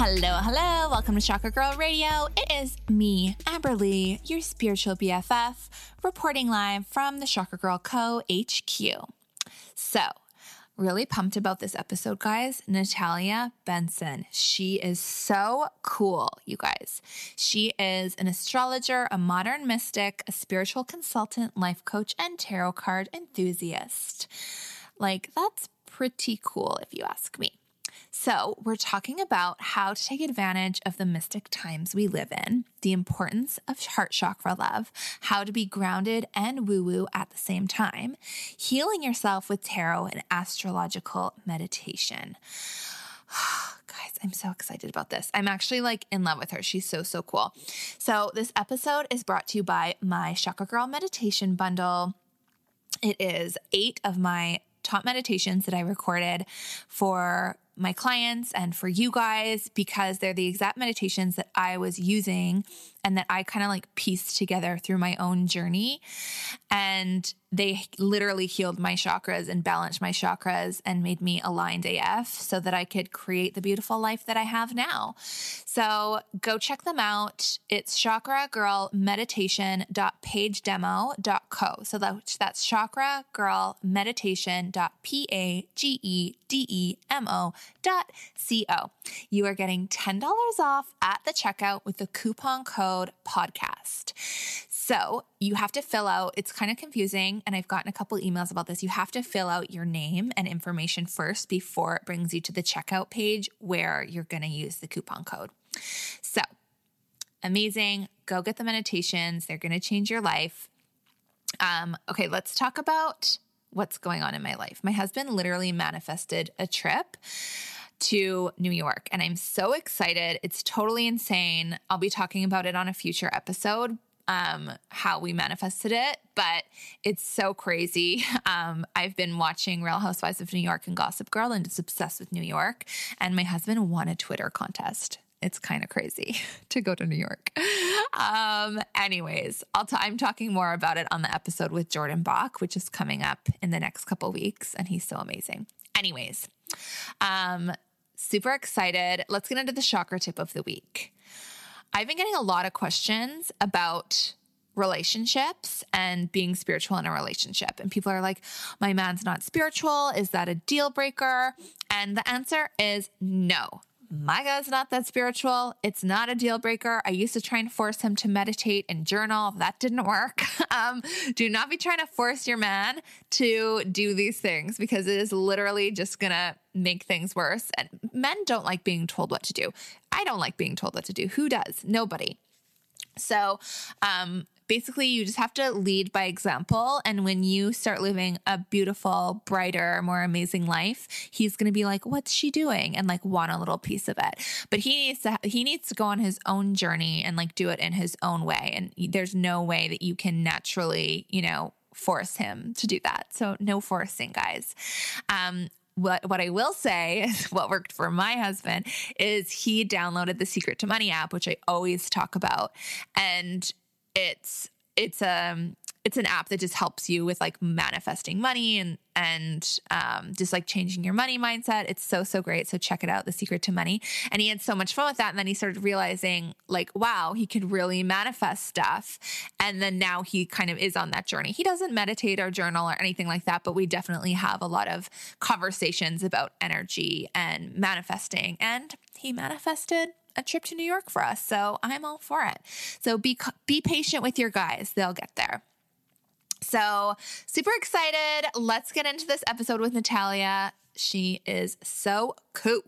Hello, hello. Welcome to Chakra Girl Radio. It is me, Amberly, your spiritual BFF, reporting live from the Chakra Girl Co. HQ. So, really pumped about this episode, guys. Natalia Benson. She is so cool, you guys. She is an astrologer, a modern mystic, a spiritual consultant, life coach, and tarot card enthusiast. Like, that's pretty cool if you ask me. So, we're talking about how to take advantage of the mystic times we live in, the importance of heart chakra love, how to be grounded and woo woo at the same time, healing yourself with tarot and astrological meditation. Guys, I'm so excited about this. I'm actually like in love with her. She's so, so cool. So, this episode is brought to you by my Chakra Girl meditation bundle. It is eight of my top meditations that I recorded for my clients and for you guys because they're the exact meditations that I was using and that I kind of like pieced together through my own journey. And they literally healed my chakras and balanced my chakras and made me aligned AF so that I could create the beautiful life that I have now. So go check them out. It's chakra girl meditation.pagedemo.co. So that, that's chakra girl meditation.p-a-g-e-d-e-m-o.co. You are getting $10 off at the checkout with the coupon code podcast. So you have to fill out, it's kind of confusing, and I've gotten a couple emails about this. You have to fill out your name and information first before it brings you to the checkout page where you're going to use the coupon code. So amazing. Go get the meditations, they're going to change your life. Um, okay, let's talk about what's going on in my life. My husband literally manifested a trip to New York, and I'm so excited. It's totally insane. I'll be talking about it on a future episode, um, how we manifested it, but it's so crazy. Um, I've been watching Real Housewives of New York and Gossip Girl and just obsessed with New York. And my husband won a Twitter contest. It's kind of crazy to go to New York. Um, anyways, I'll t- I'm talking more about it on the episode with Jordan Bach, which is coming up in the next couple weeks, and he's so amazing. Anyways, um, super excited. Let's get into the chakra tip of the week. I've been getting a lot of questions about relationships and being spiritual in a relationship. And people are like, my man's not spiritual. Is that a deal breaker? And the answer is no my guy's not that spiritual. It's not a deal breaker. I used to try and force him to meditate and journal. That didn't work. um, do not be trying to force your man to do these things because it is literally just going to make things worse. And men don't like being told what to do. I don't like being told what to do. Who does? Nobody. So, um, basically, you just have to lead by example. And when you start living a beautiful, brighter, more amazing life, he's going to be like, "What's she doing?" and like want a little piece of it. But he needs to he needs to go on his own journey and like do it in his own way. And there's no way that you can naturally, you know, force him to do that. So no forcing, guys. Um, what what I will say is what worked for my husband is he downloaded the Secret to Money app, which I always talk about, and it's it's um it's an app that just helps you with like manifesting money and and um, just like changing your money mindset. It's so so great. So check it out, The Secret to Money. And he had so much fun with that. And then he started realizing like, wow, he could really manifest stuff. And then now he kind of is on that journey. He doesn't meditate or journal or anything like that, but we definitely have a lot of conversations about energy and manifesting. And he manifested a trip to New York for us. So I'm all for it. So be be patient with your guys. They'll get there. So, super excited. Let's get into this episode with Natalia. She is so cool.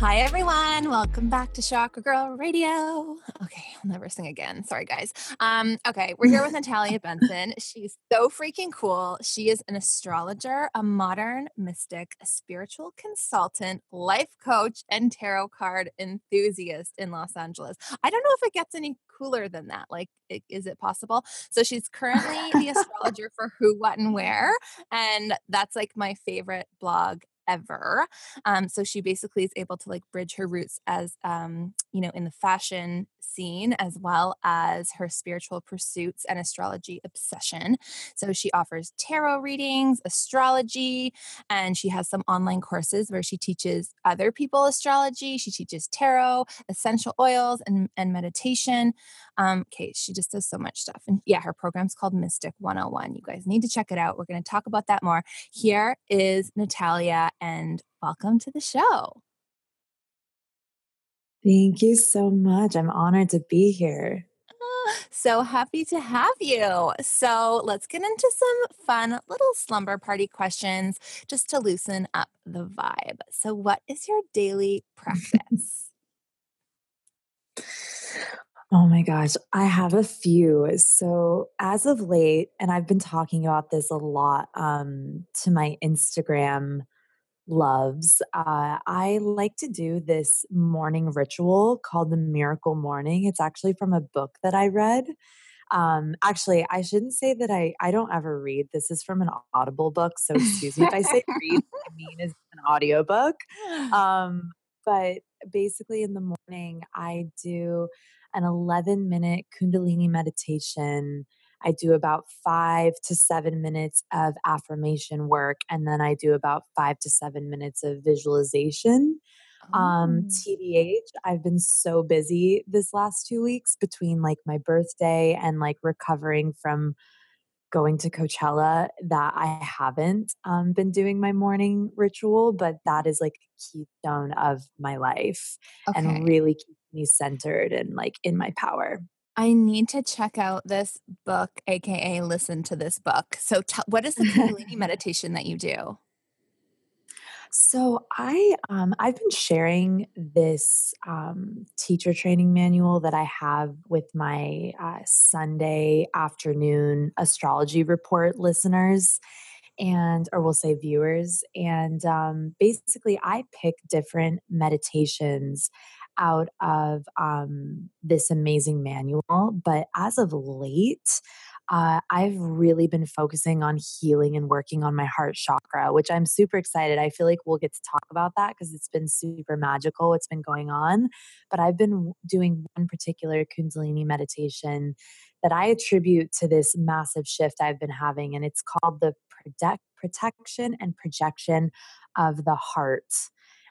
Hi, everyone. Welcome back to Chakra Girl Radio. Okay, I'll never sing again. Sorry, guys. Um, okay, we're here with Natalia Benson. She's so freaking cool. She is an astrologer, a modern mystic, a spiritual consultant, life coach, and tarot card enthusiast in Los Angeles. I don't know if it gets any cooler than that. Like, is it possible? So she's currently the astrologer for Who, What, and Wear. And that's like my favorite blog ever. Um, so she basically is able to like bridge her roots as, um, you know, in the fashion scene as well as her spiritual pursuits and astrology obsession. So she offers tarot readings, astrology, and she has some online courses where she teaches other people astrology. She teaches tarot, essential oils, and, and meditation. Um, okay, she just does so much stuff. And yeah, her program's called Mystic 101. You guys need to check it out. We're going to talk about that more. Here is Natalia, and welcome to the show. Thank you so much. I'm honored to be here. So happy to have you. So let's get into some fun little slumber party questions just to loosen up the vibe. So, what is your daily practice? Oh my gosh, I have a few. So, as of late, and I've been talking about this a lot um, to my Instagram loves. Uh, I like to do this morning ritual called the Miracle Morning. It's actually from a book that I read. Um, actually, I shouldn't say that I I don't ever read. This is from an Audible book, so excuse me if I say read. I mean is an audiobook. Um, but basically, in the morning, I do an 11 minute Kundalini meditation I do about five to seven minutes of affirmation work, and then I do about five to seven minutes of visualization. Um, oh. TBH, I've been so busy this last two weeks between like my birthday and like recovering from going to Coachella that I haven't um, been doing my morning ritual, but that is like a keystone of my life okay. and really keeps me centered and like in my power. I need to check out this book, aka listen to this book. So, t- what is the Kundalini meditation that you do? So I um, I've been sharing this um, teacher training manual that I have with my uh, Sunday afternoon astrology report listeners, and or we'll say viewers. And um, basically, I pick different meditations out of um, this amazing manual. But as of late, uh, I've really been focusing on healing and working on my heart chakra, which I'm super excited. I feel like we'll get to talk about that because it's been super magical what's been going on. But I've been doing one particular Kundalini meditation that I attribute to this massive shift I've been having, and it's called the protect, protection and projection of the heart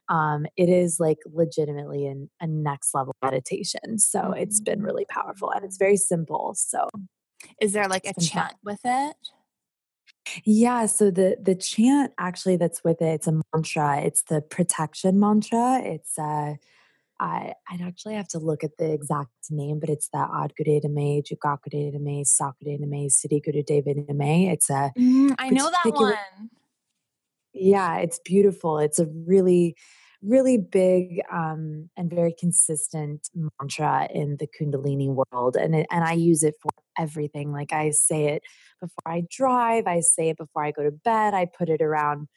um, it is like legitimately an, a next level meditation. So mm-hmm. it's been really powerful and it's very simple. So, is there like a chant with it? Yeah, so the the chant actually that's with it, it's a mantra. It's the protection mantra. It's uh I I'd actually have to look at the exact name, but it's the Adgurudame, Jugakudame, Sakudame, Siddhigurudame. It's a mm, I know that one. Yeah, it's beautiful. It's a really, really big um, and very consistent mantra in the Kundalini world, and it, and I use it for everything. Like I say it before I drive, I say it before I go to bed. I put it around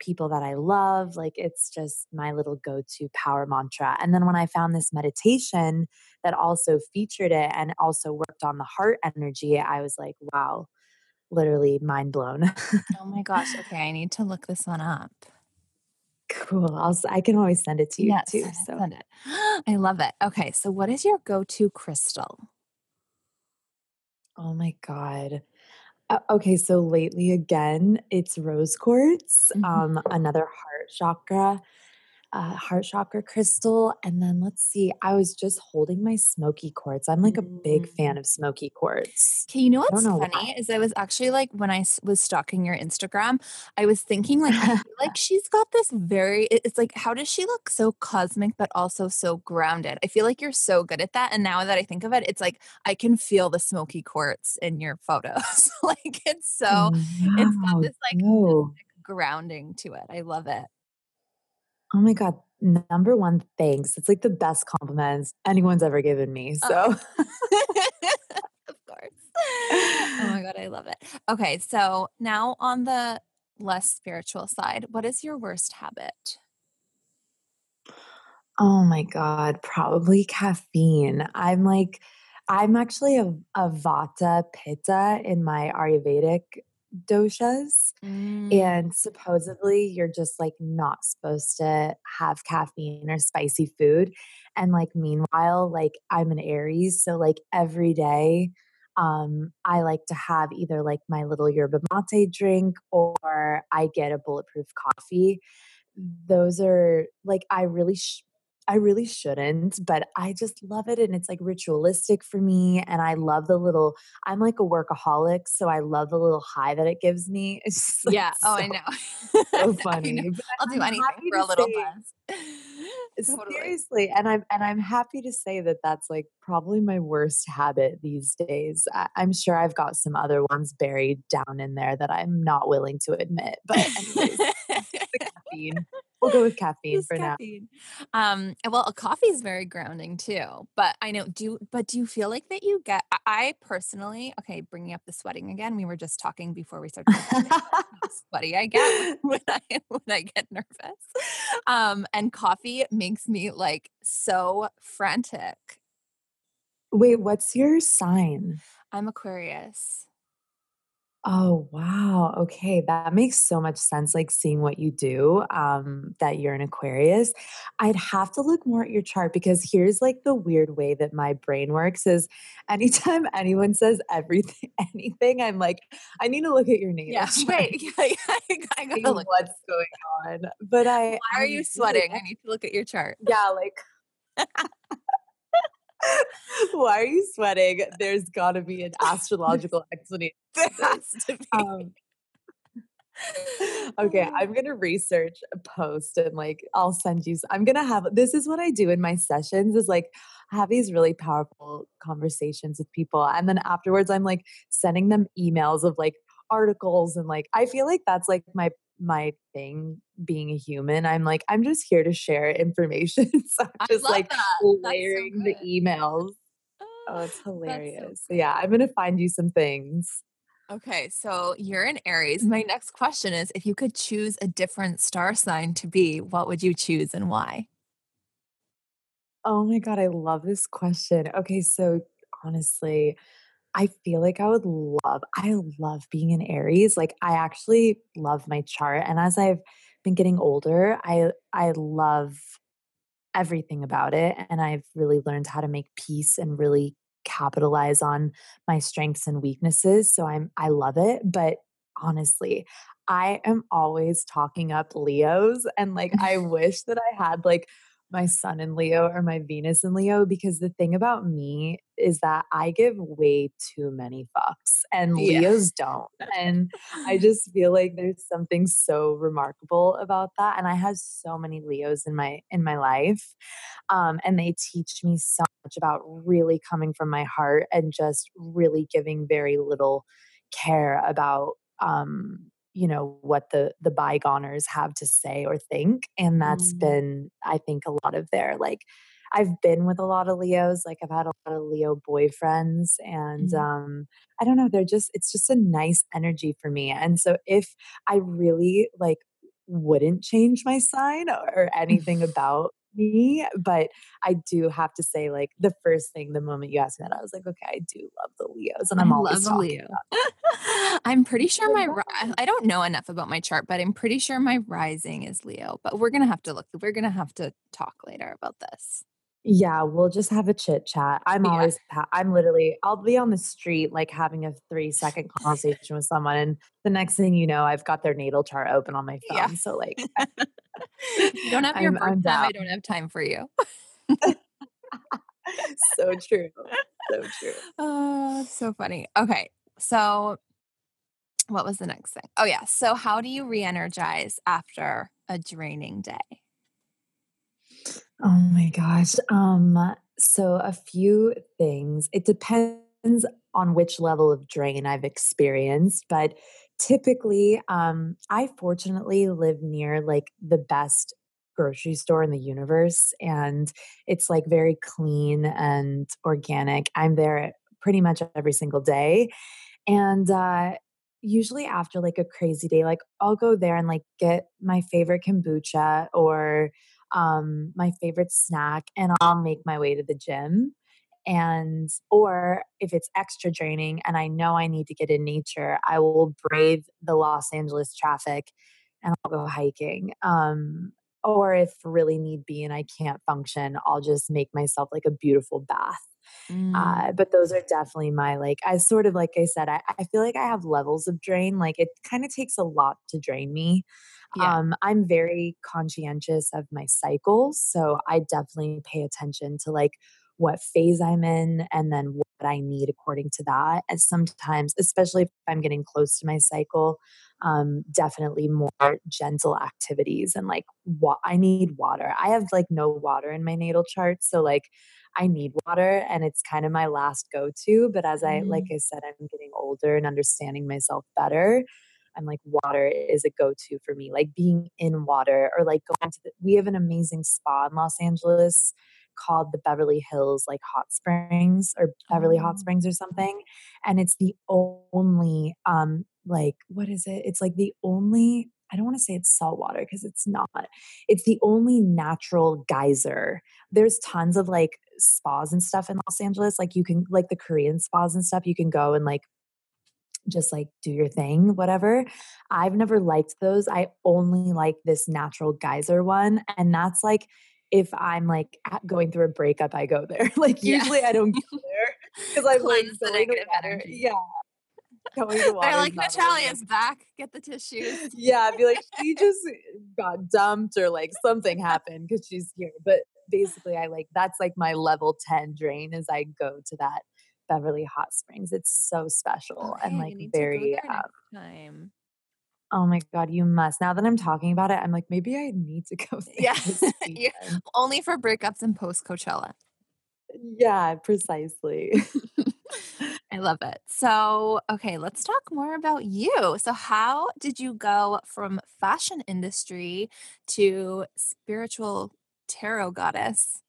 people that I love. Like it's just my little go to power mantra. And then when I found this meditation that also featured it and also worked on the heart energy, I was like, wow, literally mind blown. oh my gosh. Okay. I need to look this one up. Cool. I'll, I can always send it to you yes, too. So. Send it. I love it. Okay. So, what is your go to crystal? Oh my God. Uh, okay, so lately again, it's rose quartz, mm-hmm. um, another heart chakra uh, heart chakra crystal. And then let's see, I was just holding my smoky quartz. I'm like a big fan mm. of smoky quartz. Okay, you know what's know funny why. is I was actually like when I was stalking your Instagram, I was thinking like like she's got this very. It's like how does she look so cosmic but also so grounded? I feel like you're so good at that. And now that I think of it, it's like I can feel the smoky quartz in your photos. like it's so wow, it's got this like grounding to it. I love it. Oh my God. Number one, thanks. It's like the best compliments anyone's ever given me. Oh, so, oh. of course. Oh my God. I love it. Okay. So, now on the less spiritual side, what is your worst habit? Oh my God. Probably caffeine. I'm like, I'm actually a, a Vata Pitta in my Ayurvedic doshas. Mm. And supposedly you're just like not supposed to have caffeine or spicy food. And like meanwhile, like I'm an Aries, so like every day um I like to have either like my little yerba mate drink or I get a bulletproof coffee. Those are like I really sh- I really shouldn't, but I just love it. And it's like ritualistic for me. And I love the little, I'm like a workaholic. So I love the little high that it gives me. It's like yeah. oh, I know. So funny. know. I'll do anything for a little buzz. totally. Seriously. And I'm, and I'm happy to say that that's like probably my worst habit these days. I, I'm sure I've got some other ones buried down in there that I'm not willing to admit. But anyways, caffeine we'll go with caffeine Just for caffeine. now. Um, well, a coffee is very grounding too. But I know, do but do you feel like that you get? I personally, okay, bringing up the sweating again. We were just talking before we started. sweaty I get when I when I get nervous. Um, and coffee makes me like so frantic. Wait, what's your sign? I'm Aquarius. Oh, wow. Okay. That makes so much sense. Like seeing what you do, um, that you're an Aquarius. I'd have to look more at your chart because here's like the weird way that my brain works is anytime anyone says everything, anything, I'm like, I need to look at your name. Yeah. Right. Yeah, yeah, I gotta look what's going on. But I Why are you sweating? I need to look at your chart. Yeah, like Why are you sweating? There's got to be an astrological explanation. There has to be. Um, okay, I'm gonna research a post and like I'll send you. I'm gonna have this is what I do in my sessions is like I have these really powerful conversations with people, and then afterwards I'm like sending them emails of like articles and like I feel like that's like my my thing being a human. I'm like, I'm just here to share information. so I'm just like that. layering so the emails. Ah, oh, it's hilarious. So, so yeah, I'm gonna find you some things. Okay, so you're in Aries. My mm-hmm. next question is if you could choose a different star sign to be, what would you choose and why? Oh my God, I love this question. Okay, so honestly, I feel like I would love, I love being an Aries. Like I actually love my chart. And as I've been getting older, I I love everything about it. And I've really learned how to make peace and really capitalize on my strengths and weaknesses. So I'm I love it. But honestly, I am always talking up Leos and like I wish that I had like my sun in Leo or my Venus in Leo because the thing about me is that I give way too many fucks and yeah. Leos don't. And I just feel like there's something so remarkable about that and I have so many Leos in my in my life. Um, and they teach me so much about really coming from my heart and just really giving very little care about um you know what the the bygoners have to say or think and that's mm. been i think a lot of their like i've been with a lot of leos like i've had a lot of leo boyfriends and mm. um i don't know they're just it's just a nice energy for me and so if i really like wouldn't change my sign or anything about me, but I do have to say, like the first thing, the moment you asked me that, I was like, okay, I do love the Leos, and I'm I always love Leo. I'm pretty sure my I don't know enough about my chart, but I'm pretty sure my rising is Leo. But we're gonna have to look. We're gonna have to talk later about this. Yeah, we'll just have a chit chat. I'm yeah. always, I'm literally, I'll be on the street like having a three second conversation with someone. And the next thing you know, I've got their natal chart open on my phone. Yeah. So, like, you don't have your birth time. I don't have time for you. so true. So true. Oh, so funny. Okay. So, what was the next thing? Oh, yeah. So, how do you re energize after a draining day? Oh my gosh. Um, so a few things. It depends on which level of drain I've experienced, but typically, um, I fortunately live near like the best grocery store in the universe and it's like very clean and organic. I'm there pretty much every single day. And uh usually after like a crazy day, like I'll go there and like get my favorite kombucha or um, my favorite snack and I'll make my way to the gym. And, or if it's extra draining and I know I need to get in nature, I will brave the Los Angeles traffic and I'll go hiking. Um, or if really need be and I can't function, I'll just make myself like a beautiful bath. Mm. Uh, but those are definitely my like I sort of like I said, I, I feel like I have levels of drain. Like it kind of takes a lot to drain me. Yeah. Um, I'm very conscientious of my cycles. So I definitely pay attention to like what phase I'm in and then what I need according to that. And sometimes, especially if I'm getting close to my cycle, um, definitely more gentle activities and like what I need water. I have like no water in my natal chart. So like I need water and it's kind of my last go to. But as I, like mm. I said, I'm getting older and understanding myself better. I'm like, water is a go to for me. Like being in water or like going to the, we have an amazing spa in Los Angeles called the Beverly Hills like Hot Springs or Beverly oh. Hot Springs or something. And it's the only, um, like, what is it? It's like the only, I don't want to say it's salt water because it's not. It's the only natural geyser. There's tons of like spas and stuff in Los Angeles. Like you can, like the Korean spas and stuff, you can go and like just like do your thing, whatever. I've never liked those. I only like this natural geyser one. And that's like, if I'm like going through a breakup, I go there. like yeah. usually I don't go there because I'm like to water. Yeah. Going to water They're like Natalia's back. Get the tissues. yeah, I'd be like, she just got dumped or like something happened because she's here. But basically I like that's like my level 10 drain as I go to that Beverly Hot Springs. It's so special okay, and like very um, time. Oh my god, you must. Now that I'm talking about it, I'm like maybe I need to go Yeah. yeah. Only for breakups and post Coachella. Yeah, precisely. I love it. So, okay, let's talk more about you. So, how did you go from fashion industry to spiritual tarot goddess?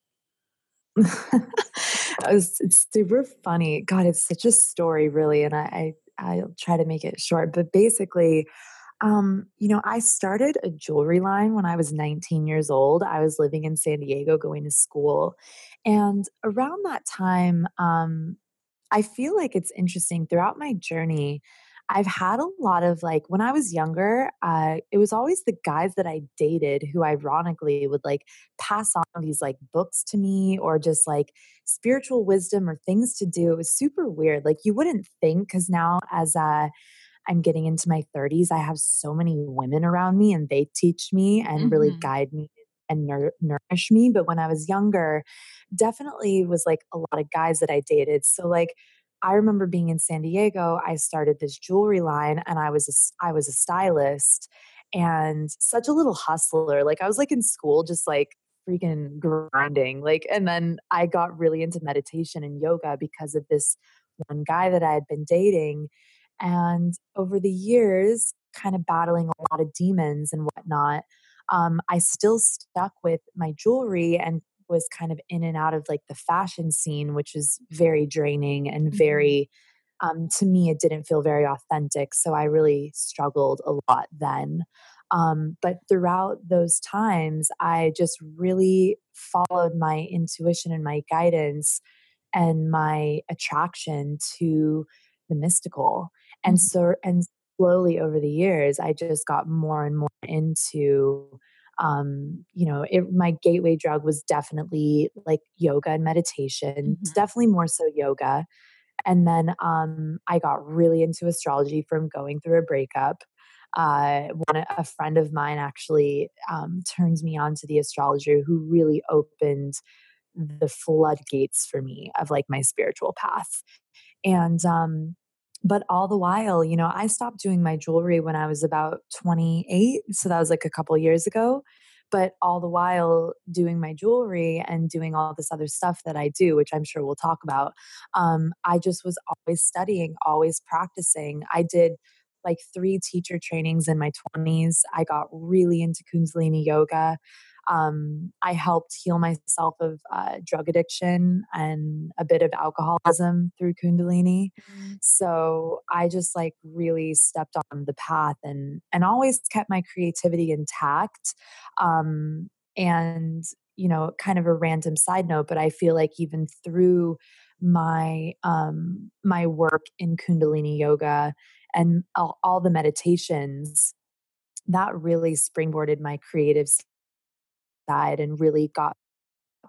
Was, it's super funny. God, it's such a story, really, and I, I I'll try to make it short. But basically, um, you know, I started a jewelry line when I was 19 years old. I was living in San Diego, going to school, and around that time, um, I feel like it's interesting throughout my journey. I've had a lot of like when I was younger, uh, it was always the guys that I dated who ironically would like pass on these like books to me or just like spiritual wisdom or things to do. It was super weird. Like you wouldn't think because now as uh I'm getting into my 30s, I have so many women around me and they teach me and mm-hmm. really guide me and nour- nourish me. But when I was younger, definitely was like a lot of guys that I dated. So like I remember being in San Diego, I started this jewelry line and I was a, I was a stylist and such a little hustler. Like I was like in school just like freaking grinding. Like and then I got really into meditation and yoga because of this one guy that I had been dating and over the years kind of battling a lot of demons and whatnot, um, I still stuck with my jewelry and was kind of in and out of like the fashion scene, which is very draining and Mm-hmm. very, um, to me, it didn't feel very authentic. So I really struggled a lot then. Um, but throughout those times, I just really followed my intuition and my guidance and my attraction to the mystical. And Mhm. so, and slowly over the years, I just got more and more into um you know it, my gateway drug was definitely like yoga and meditation Mhm. definitely more so yoga. And then um i got really into astrology from going through a breakup. Uh one a friend of mine actually um turns me on to the astrologer who really opened the floodgates for me of like my spiritual path. And um but all the while you know i stopped doing my jewelry when i was about 28 so that was like a couple years ago but all the while doing my jewelry and doing all this other stuff that i do which i'm sure we'll talk about um, i just was always studying always practicing. I did like three teacher trainings in my 20s i got really into kundalini yoga um, I helped heal myself of uh, drug addiction and a bit of alcoholism through Kundalini. Mm. So I just like really stepped on the path and and always kept my creativity intact. Um, and you know, kind of a random side note, but I feel like even through my um my work in kundalini yoga and all, all the meditations that really springboarded my creative side and really got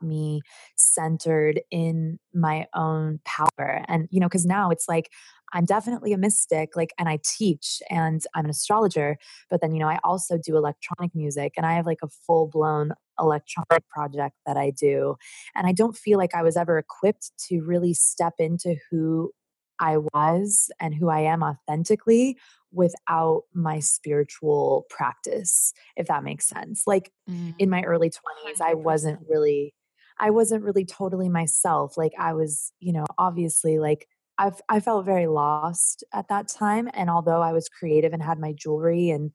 me centered in my own power. And you know because now it's like i'm definitely a mystic like and i teach and i'm an astrologer but then you know i also do electronic music and i have like a full blown electronic project that i do and i don't feel like i was ever equipped to really step into who i was and who i am authentically without my spiritual practice if that makes sense like Mm. in my early 20s i wasn't really i wasn't really totally myself like i was you know obviously like I've, i felt very lost at that time and although i was creative and had my jewelry and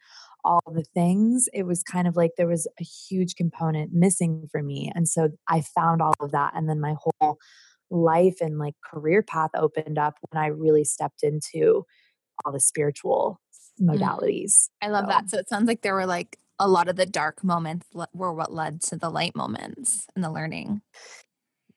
all the things it was kind of like there was a huge component missing for me and so i found all of that and then my whole life and like career path opened up when i really stepped into all the spiritual modalities I love So- that. So it sounds like there were like a lot of the dark moments were what led to the light moments and the learning.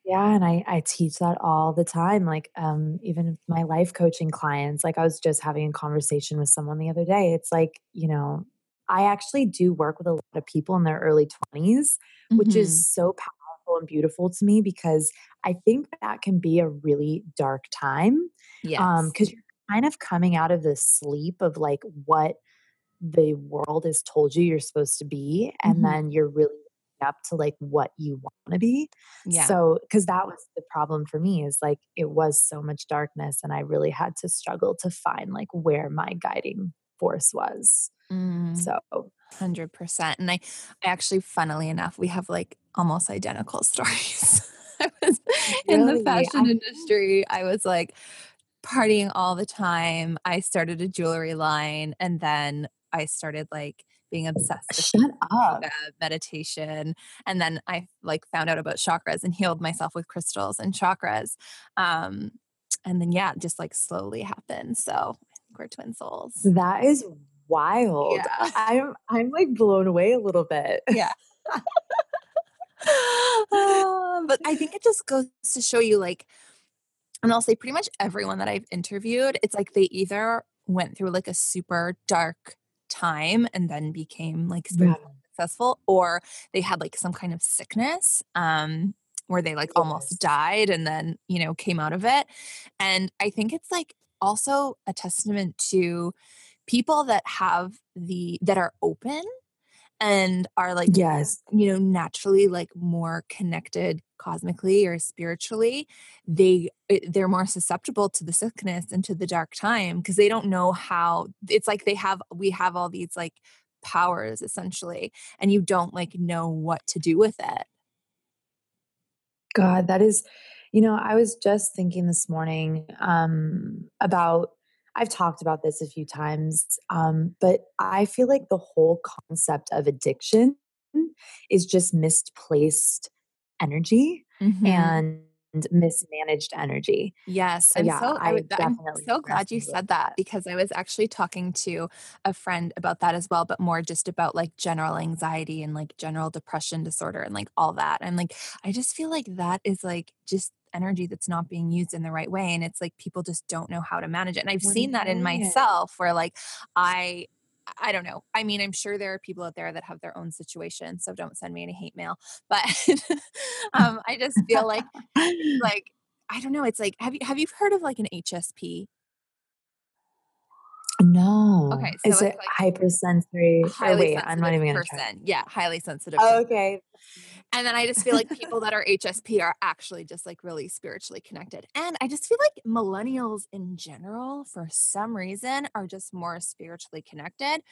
Yeah, and I I teach that all the time. Like, um, even my life coaching clients, like I was just having a conversation with someone the other day. It's like, you know, I actually do work with a lot of people in their early 20s, which Mhm. is so powerful and beautiful to me because I think that can be a really dark time. yes. Um, because you're kind of coming out of the sleep of like what the world has told you you're supposed to be, and Mhm. then you're really up to like what you want to be. yeah. So, because that was the problem for me is like it was so much darkness, and I really had to struggle to find like where my guiding force was. Mm. So, Hundred percent. And I, I actually, funnily enough, we have like almost identical stories. I was in the fashion I- industry. I was like partying all the time. I started a jewelry line, and then I started like being obsessed with shut up. meditation, and then I like found out about chakras and healed myself with crystals and chakras. Um, and then yeah, it just like slowly happened. So I think we're twin souls. That is wild. Yeah. I'm I'm like blown away a little bit. Yeah. Um, but I think it just goes to show you like and I'll say pretty much everyone that I've interviewed, it's like they either went through like a super dark time and then became like Yeah. successful or they had like some kind of sickness um where they like almost died and then, you know, came out of it. And I think it's like also a testament to people that have the that are open and are like Yes. you know naturally like more connected cosmically or spiritually they they're more susceptible to the sickness and to the dark time because they don't know how it's like they have we have all these like powers essentially and you don't like know what to do with it God, that is, you know, I was just thinking this morning um, about. I've talked about this a few times, um, but I feel like the whole concept of addiction is just misplaced energy mm-hmm. and mismanaged energy. Yes, I'm yeah, so I, I I'm so glad you said that because I was actually talking to a friend about that as well, but more just about like general anxiety and like general depression disorder and like all that. I'm like, I just feel like that is like just energy that's not being used in the right way and it's like people just don't know how to manage it. And I've seen that in myself where like I I don't know. I mean, I'm sure there are people out there that have their own situation, so don't send me any hate mail. But um, I just feel like, like I don't know. It's like have you have you heard of like an HSP? No. Okay. So is it like hypersensory? Highly oh, wait, I'm not even going to try. Yeah, highly sensitive. Oh, okay. And then I just feel like people that are HSP are actually just like really spiritually connected. And I just feel like millennials in general, for some reason, are just more spiritually connected.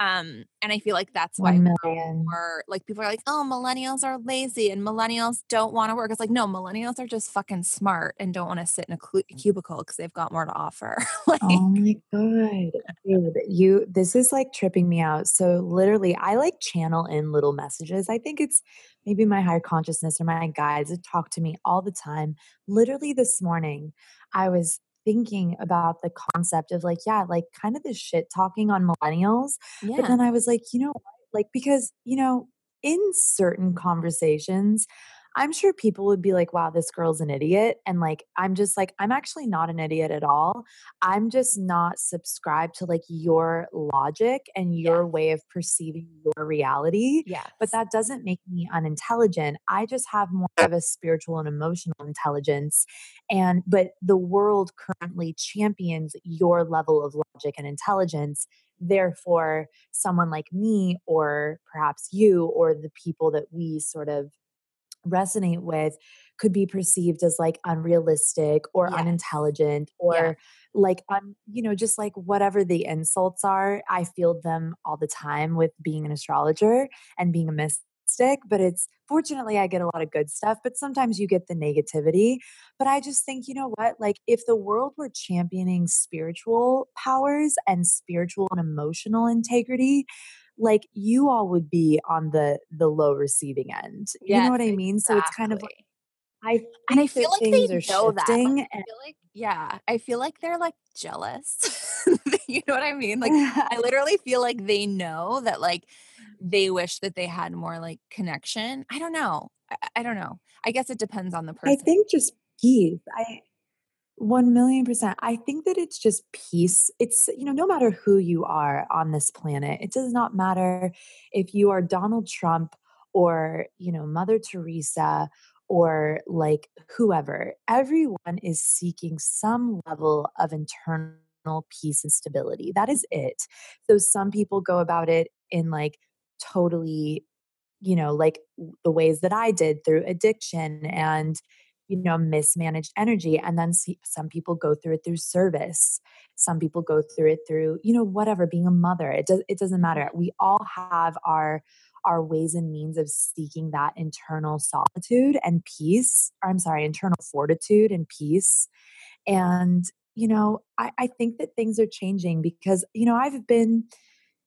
Um, and I feel like that's why more like people are like, oh, millennials are lazy and millennials don't want to work. It's like, no, millennials are just fucking smart and don't want to sit in a cl- cubicle because they've got more to offer. like, oh my God. Dude, you, this is like tripping me out. So literally, I like channel in little messages. I think it's maybe my higher consciousness or my guides that talk to me all the time. Literally this morning, I was thinking about the concept of like, yeah, like kind of this shit talking on millennials. Yeah. But then I was like, you know, like, because, you know, in certain conversations, I'm sure people would be like, wow, this girl's an idiot. And like, I'm just like, I'm actually not an idiot at all. I'm just not subscribed to like your logic and your yes. way of perceiving your reality. Yeah. But that doesn't make me unintelligent. I just have more of a spiritual and emotional intelligence. And, but the world currently champions your level of logic and intelligence therefore someone like me or perhaps you or the people that we sort of resonate with could be perceived as like unrealistic or yes. unintelligent or yeah. like i'm you know just like whatever the insults are i feel them all the time with being an astrologer and being a mystic but it's fortunately i get a lot of good stuff but sometimes you get the negativity but i just think you know what like if the world were championing spiritual powers and spiritual and emotional integrity like you all would be on the the low receiving end. Yes, you know what I mean? Exactly. So it's kind of like I and I feel like they know that. Like, I feel like, yeah, I feel like they're like jealous. you know what I mean? Like I literally feel like they know that like they mm-hmm. wish that they had more like connection. I don't know. I, I don't know. I guess it depends on the person. I think just peace. I 1 million percent. I think that it's just peace. It's, you know, no matter who you are on this planet, it does not matter if you are Donald Trump or, you know, Mother Teresa or like whoever. Everyone is seeking some level of internal peace and stability. That is it. So some people go about it in like totally, you know, like the ways that I did through addiction and, you know mismanaged energy and then see, some people go through it through service some people go through it through you know whatever being a mother it does it doesn't matter. Mm-hmm. We all have our our ways and means of seeking that internal solitude and peace or i'm sorry internal fortitude and peace and you know I, I think that things are changing because you know i've been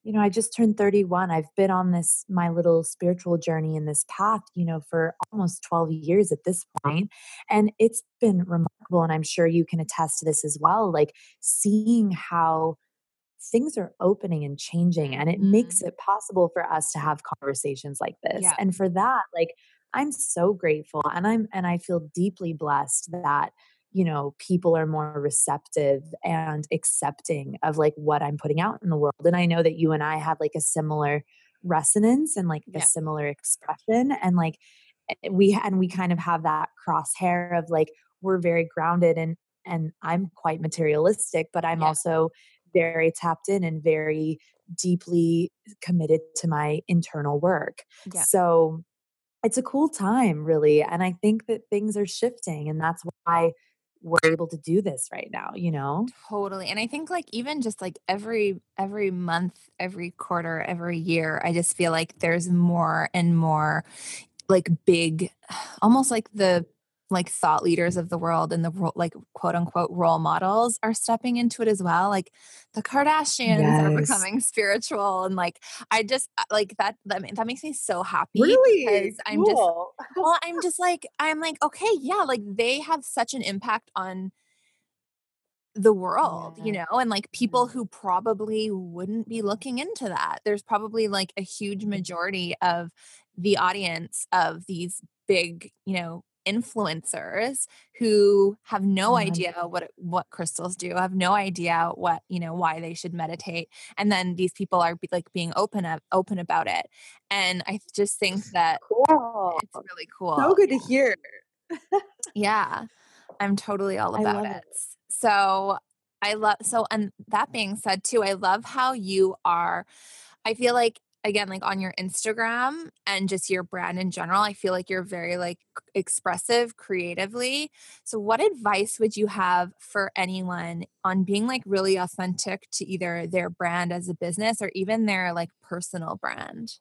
you know, I just turned 31. I've been on this, my little spiritual journey in this path, you know, for almost 12 years at this point. And it's been remarkable. And I'm sure you can attest to this as well. Like seeing how things are opening and changing, and it mm. makes it possible for us to have conversations like this. Yeah. And for that, like, I'm so grateful and I'm, and I feel deeply blessed that you know people are more receptive and accepting of like what i'm putting out in the world and i know that you and i have like a similar resonance and like yeah. a similar expression and like eh, we and we kind of have that crosshair of like we're very grounded and and i'm quite materialistic but i'm yeah. also very tapped in and very deeply committed to my internal work yeah. so it's a cool time really and i think that things are shifting and that's why we're able to do this right now you know? Totally and i think like even just like every every month every quarter every year i just feel like there's more and more like big almost like the like thought leaders of the world and the like quote unquote role models are stepping into it as well like the kardashians yes. are becoming spiritual and like i just uh, like that that, that makes me so happy really because i'm cool. just well i'm just like i'm like okay yeah like they have such an impact on the world, yeah. you know, and like people who probably wouldn't be looking into that. There's probably like a huge majority of the audience of these big, you know, influencers who have no mm-hmm. idea what what crystals do have no idea what you know why they should meditate and then these people are be, like being open up open about it and i just think that cool. it's really cool so good to hear yeah i'm totally all about it. it so i love so and that being said too i love how you are i feel like again like on your Instagram and just your brand in general I feel like you're very like expressive creatively so what advice would you have for anyone on being like really authentic to either their brand as a business or even their like personal brand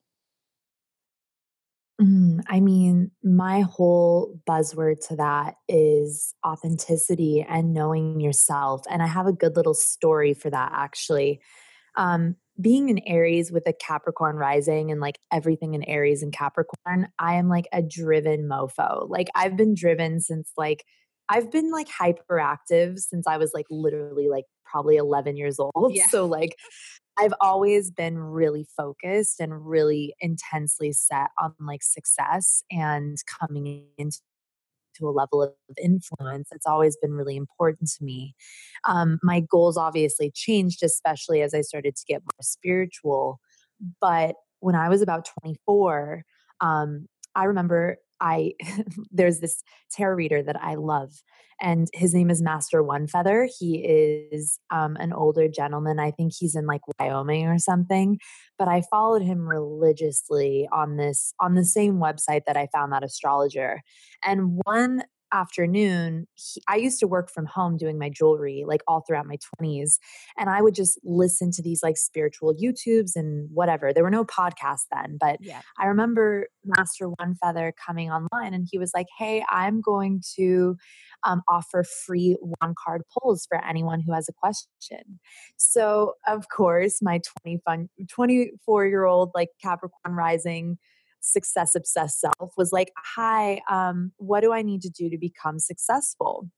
mm, I mean, my whole buzzword to that is authenticity and knowing yourself. And I have a good little story for that actually. Um, being an Aries with a Capricorn rising and like everything in Aries and Capricorn, I am like a driven mofo. Like I've been driven since like I've been like hyperactive since I was like literally like probably 11 years old. Yeah. So like I've always been really focused and really intensely set on like success and coming into to a level of influence. It's always been really important to me. Um, my goals obviously changed, especially as I started to get more spiritual. But when I was about 24, um, I remember I there's this tarot reader that I love, and his name is Master One Feather. He is um, an older gentleman. I think he's in like Wyoming or something. But I followed him religiously on this on the same website that I found that astrologer. And one afternoon, he, I used to work from home doing my jewelry like all throughout my 20s. And I would just listen to these like spiritual YouTubes and whatever. There were no podcasts then, but yeah. I remember Master One Feather coming online and he was like, Hey, I'm going to um, offer free one card pulls for anyone who has a question. So, of course, my 20 fun, 24 year old like Capricorn rising success obsessed self was like, Hi, um, what do I need to do to become successful?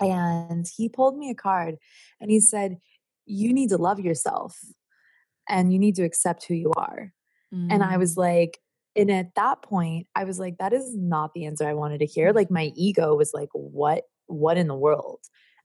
And he pulled me a card and he said, You need to love yourself and you need to accept who you are. Mm. And I was mm. like, and at that point, I was like, that is not the answer I wanted to hear. Like my ego was like, what, what in the world?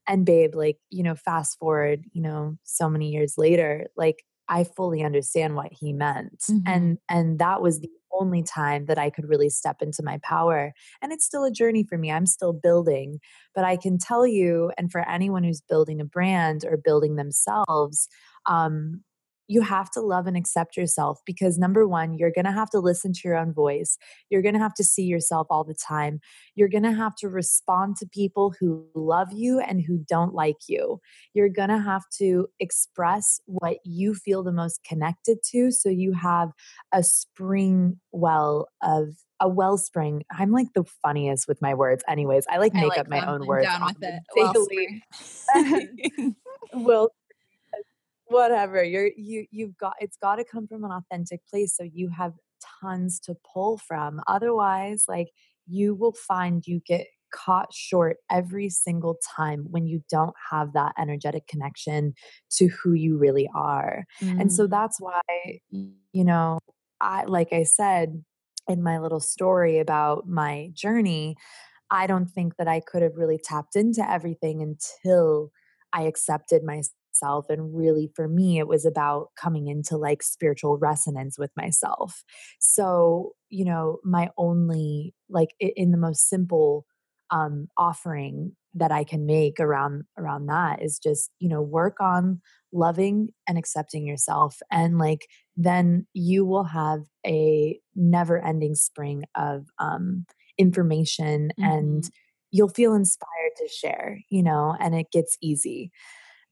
And babe, like, you know, fast forward, you know, so many years later, like I fully understand what he meant. Mm-hmm. And and that was the only time that I could really step into my power. And it's still a journey for me. I'm still building, but I can tell you, and for anyone who's building a brand or building themselves, um, you have to love and accept yourself because number one, you're going to have to listen to your own voice. You're going to have to see yourself all the time. You're going to have to respond to people who love you and who don't like you. You're going to have to express what you feel the most connected to so you have a spring well of a wellspring. I'm like the funniest with my words. Anyways, I like make like up my own words. Down with it. well, whatever you're you you've got it's got to come from an authentic place so you have tons to pull from otherwise like you will find you get caught short every single time when you don't have that energetic connection to who you really are mm. and so mm. that's why you know i like i said in my little story about my journey i don't think that i could have really tapped into everything until I accepted my myself and really for me it was about coming into like spiritual resonance with myself so you know my only like in the most simple um offering that i can make around around that is just you know work on loving and accepting yourself and like then you will have a never ending spring of um information mm-hmm. and you'll feel inspired to share you know and it gets easy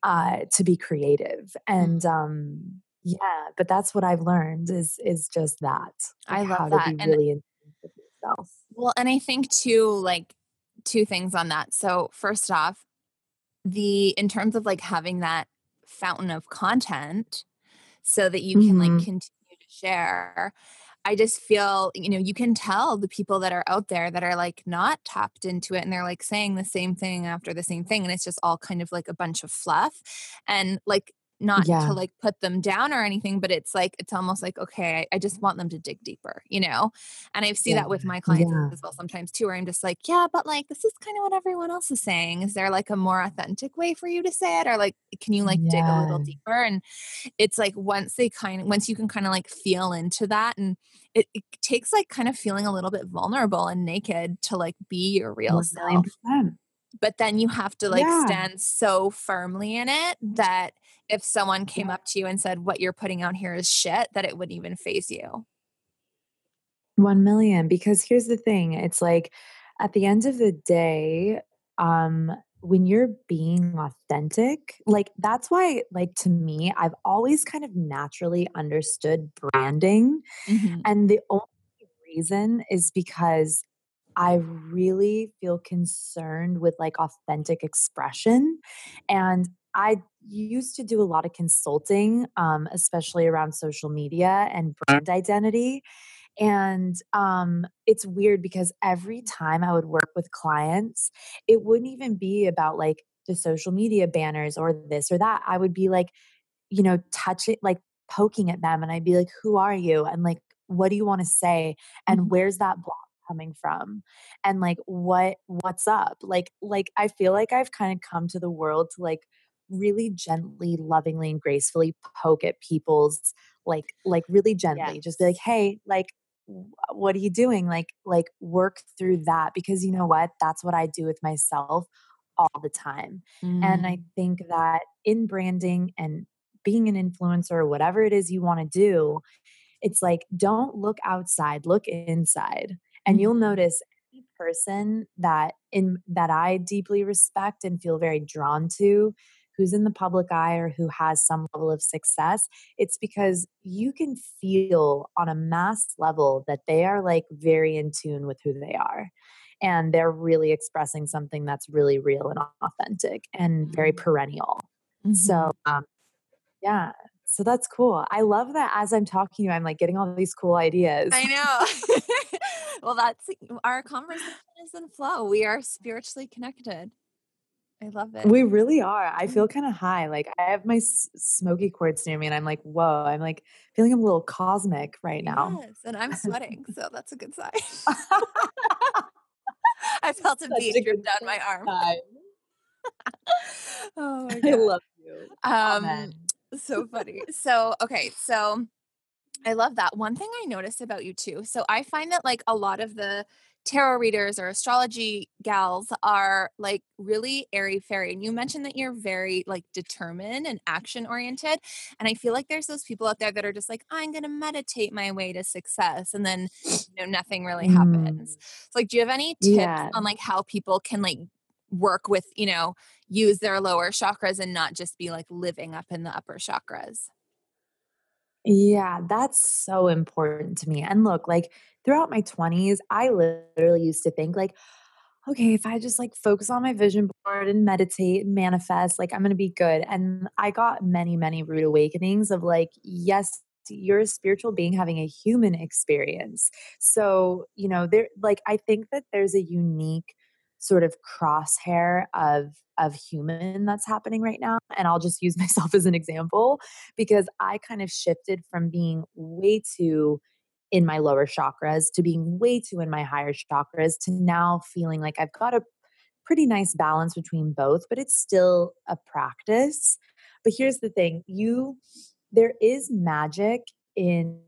uh, to be creative and um, yeah but that's what i've learned is is just that like i love how that. to be and, really in with yourself well and i think too like two things on that. So, first off, the in terms of like having that fountain of content so that you can Mm-hmm. like continue to share. I just feel, you know, you can tell the people that are out there that are like not tapped into it and they're like saying the same thing after the same thing. And it's just all kind of like a bunch of fluff. And like, not Yeah. to like put them down or anything, but it's like, it's almost like, okay, I, I just want them to dig deeper, you know? And I see that with my clients Yeah. as well sometimes too, where I'm just like, yeah, but like, this is kind of what everyone else is saying. Is there like a more authentic way for you to say it? Or like, can you like dig a little deeper? And it's like once they kind of once you can kind of like feel into that and it, it takes like kind of feeling a little bit vulnerable and naked to like be your real One million self percent. But then you have to like Yeah. stand so firmly in it that if someone came up to you and said what you're putting out here is shit that it wouldn't even phase you. 1 million because here's the thing it's like at the end of the day um when you're being authentic like that's why like to me I've always kind of naturally understood branding and the only reason is because I really feel concerned with like authentic expression. And I used to do a lot of consulting, um, especially around social media and brand identity. And um, it's weird because every time I would work with clients, it wouldn't even be about like the social media banners or this or that. I would be like, you know, touching, like poking at them, and I'd be like, who are you? And like, what do you want to say? And Mhm. where's that block coming from? And like, what, what's up? Like, like, I feel like I've kind of come to the world to like really gently, lovingly, and gracefully poke at people's like, like really gently, just be like, hey, like, what are you doing? Like, like work through that because you know what? That's what I do with myself all the time. And I mm. think that in branding and being an influencer or whatever it is you want to do, it's like don't look outside, look inside. And you'll Mhm. notice any person that in that I deeply respect and feel very drawn to who's in the public eye or who has some level of success, it's because you can feel on a mass level that they are like very in tune with who they are and they're really expressing something that's really real and authentic and very Mhm. perennial. Mhm. So, um, yeah, so that's cool. I love that as I'm talking to you, I'm like getting all these cool ideas. I know. well, that's our conversation is in flow. We are spiritually connected. I love it. We really are. I feel kind of high. Like I have my s- smoky quartz near me, and I'm like, whoa! I'm like feeling a little cosmic right now. Yes, and I'm sweating, so that's a good sign. I felt a bead drip down my arm. oh my God. I love you. Um, Amen. So funny. So, okay, so I love that. One thing I noticed about you too. So, I find that like a lot of the tarot readers or astrology gals are like really airy fairy. And you mentioned that you're very like determined and action oriented. And I feel like there's those people out there that are just like, I'm going to meditate my way to success. And then, you know, nothing really happens. Mm. So, like, do you have any tips Yeah. on like how people can like work with, you know, use their lower chakras and not just be like living up in the upper chakras? Yeah, that's so important to me. And look, like throughout my 20s, I literally used to think like, okay, if I just like focus on my vision board and meditate and manifest, like I'm going to be good. And I got many, many rude awakenings of like, yes, you're a spiritual being having a human experience. So, you know, there like I think that there's a unique sort of crosshair of of human that's happening right now and I'll just use myself as an example because I kind of shifted from being way too in my lower chakras to being way too in my higher chakras to now feeling like I've got a pretty nice balance between both, but it's still a practice. But here's the thing you, there is magic in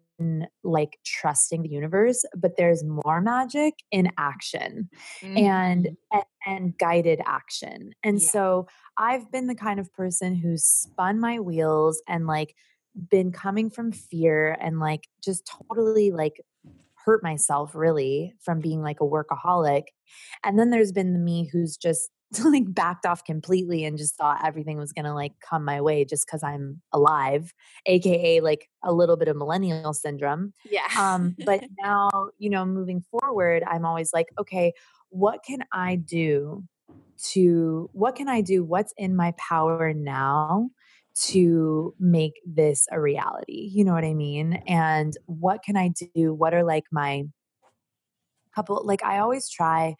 like trusting the universe, but there's more magic in action and, Mhm. and and guided action. And Yeah. so I've been the kind of person who's spun my wheels and like been coming from fear and like just totally like hurt myself really from being like a workaholic. And then there's been the me who's just like backed off completely and just thought everything was going to like come my way just cuz I'm alive, aka like a little bit of millennial syndrome yeah. um, but now, you know, moving forward, I'm always like, okay, what can I do to, what can I do? What's in my power now to make this a reality? You know what I mean? And what can I do? What are like my couple, like I always try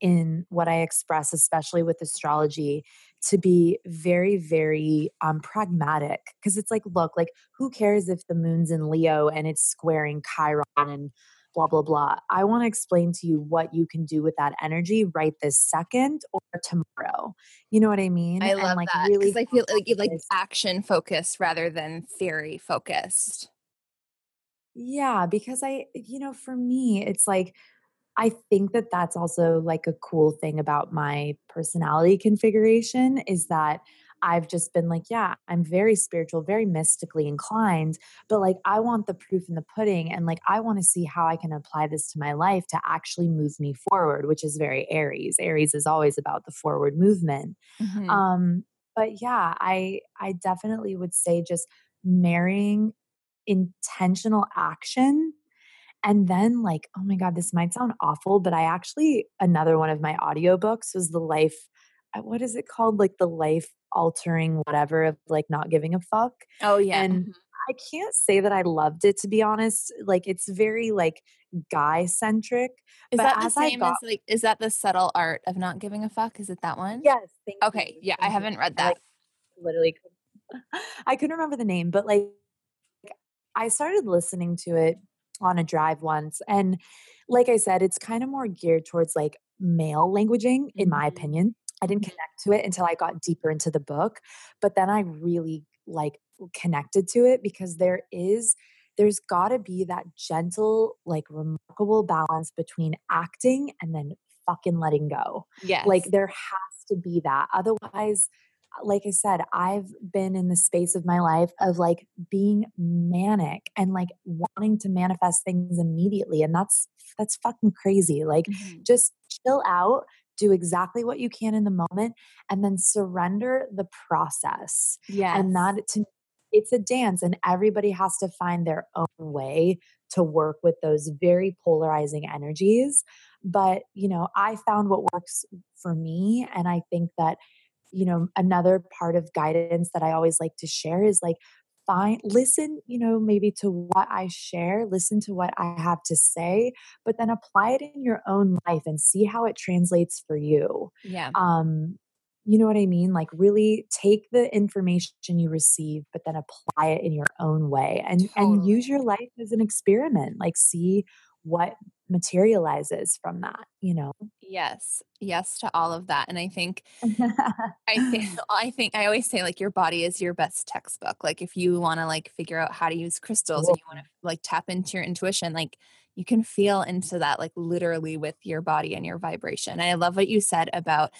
in what I express, especially with astrology, to be very, very um, pragmatic. Because it's like, look, like who cares if the moon's in Leo and it's squaring Chiron and blah blah blah. I want to explain to you what you can do with that energy right this second or tomorrow. You know what I mean? I love and like that because I feel like like action focused rather than theory focused. Yeah, because I, you know, for me, it's like I think that that's also like a cool thing about my personality configuration is that I've just been like, yeah, I'm very spiritual, very mystically inclined, but like I want the proof in the pudding and like I want to see how I can apply this to my life to actually move me forward, which is very Aries. Aries is always about the forward movement. Mm-hmm. Um but yeah, I I definitely would say just marrying intentional action and then like oh my god this might sound awful but i actually another one of my audiobooks was the life uh, what is it called? Like the life altering whatever of like not giving a fuck. Oh yeah and mm-hmm. i can't say that i loved it to be honest. Like it's very like guy centric is that the same got, as like is that the subtle art of not giving a fuck? Is it that one? Yes okay you. yeah i haven't read that like, literally i couldn't remember the name but like i started listening to it on a drive once. And like I said, it's kind of more geared towards like male languaging, in my mm-hmm. opinion. I didn't connect to it until I got deeper into the book. But then I really like connected to it because there is there's got to be that gentle like remarkable balance between acting and then fucking letting go. Yeah. Like there has to be that. Otherwise like I said, I've been in the space of my life of like being manic and like wanting to manifest things immediately. And that's, that's fucking crazy. Like mm-hmm. just chill out, do exactly what you can in the moment, and then surrender the process. Yeah. And that to it's a dance and everybody has to find their own way to work with those very polarizing energies but you know i found what works for me and i think that you know another part of guidance that i always like to share is like find listen you know maybe to what i share listen to what i have to say but then apply it in your own life and see how it translates for you. Yeah. Um you know what i mean? Like really take the information you receive but then apply it in your own way and totally. and use your life as an experiment. Like see what materializes from that you know? Yes yes to all of that and i think i think i think i always say like your body is your best textbook like if you want to like figure out how to use crystals and you want to like tap into your intuition like you can feel into that like literally with your body and your vibration and i love what you said about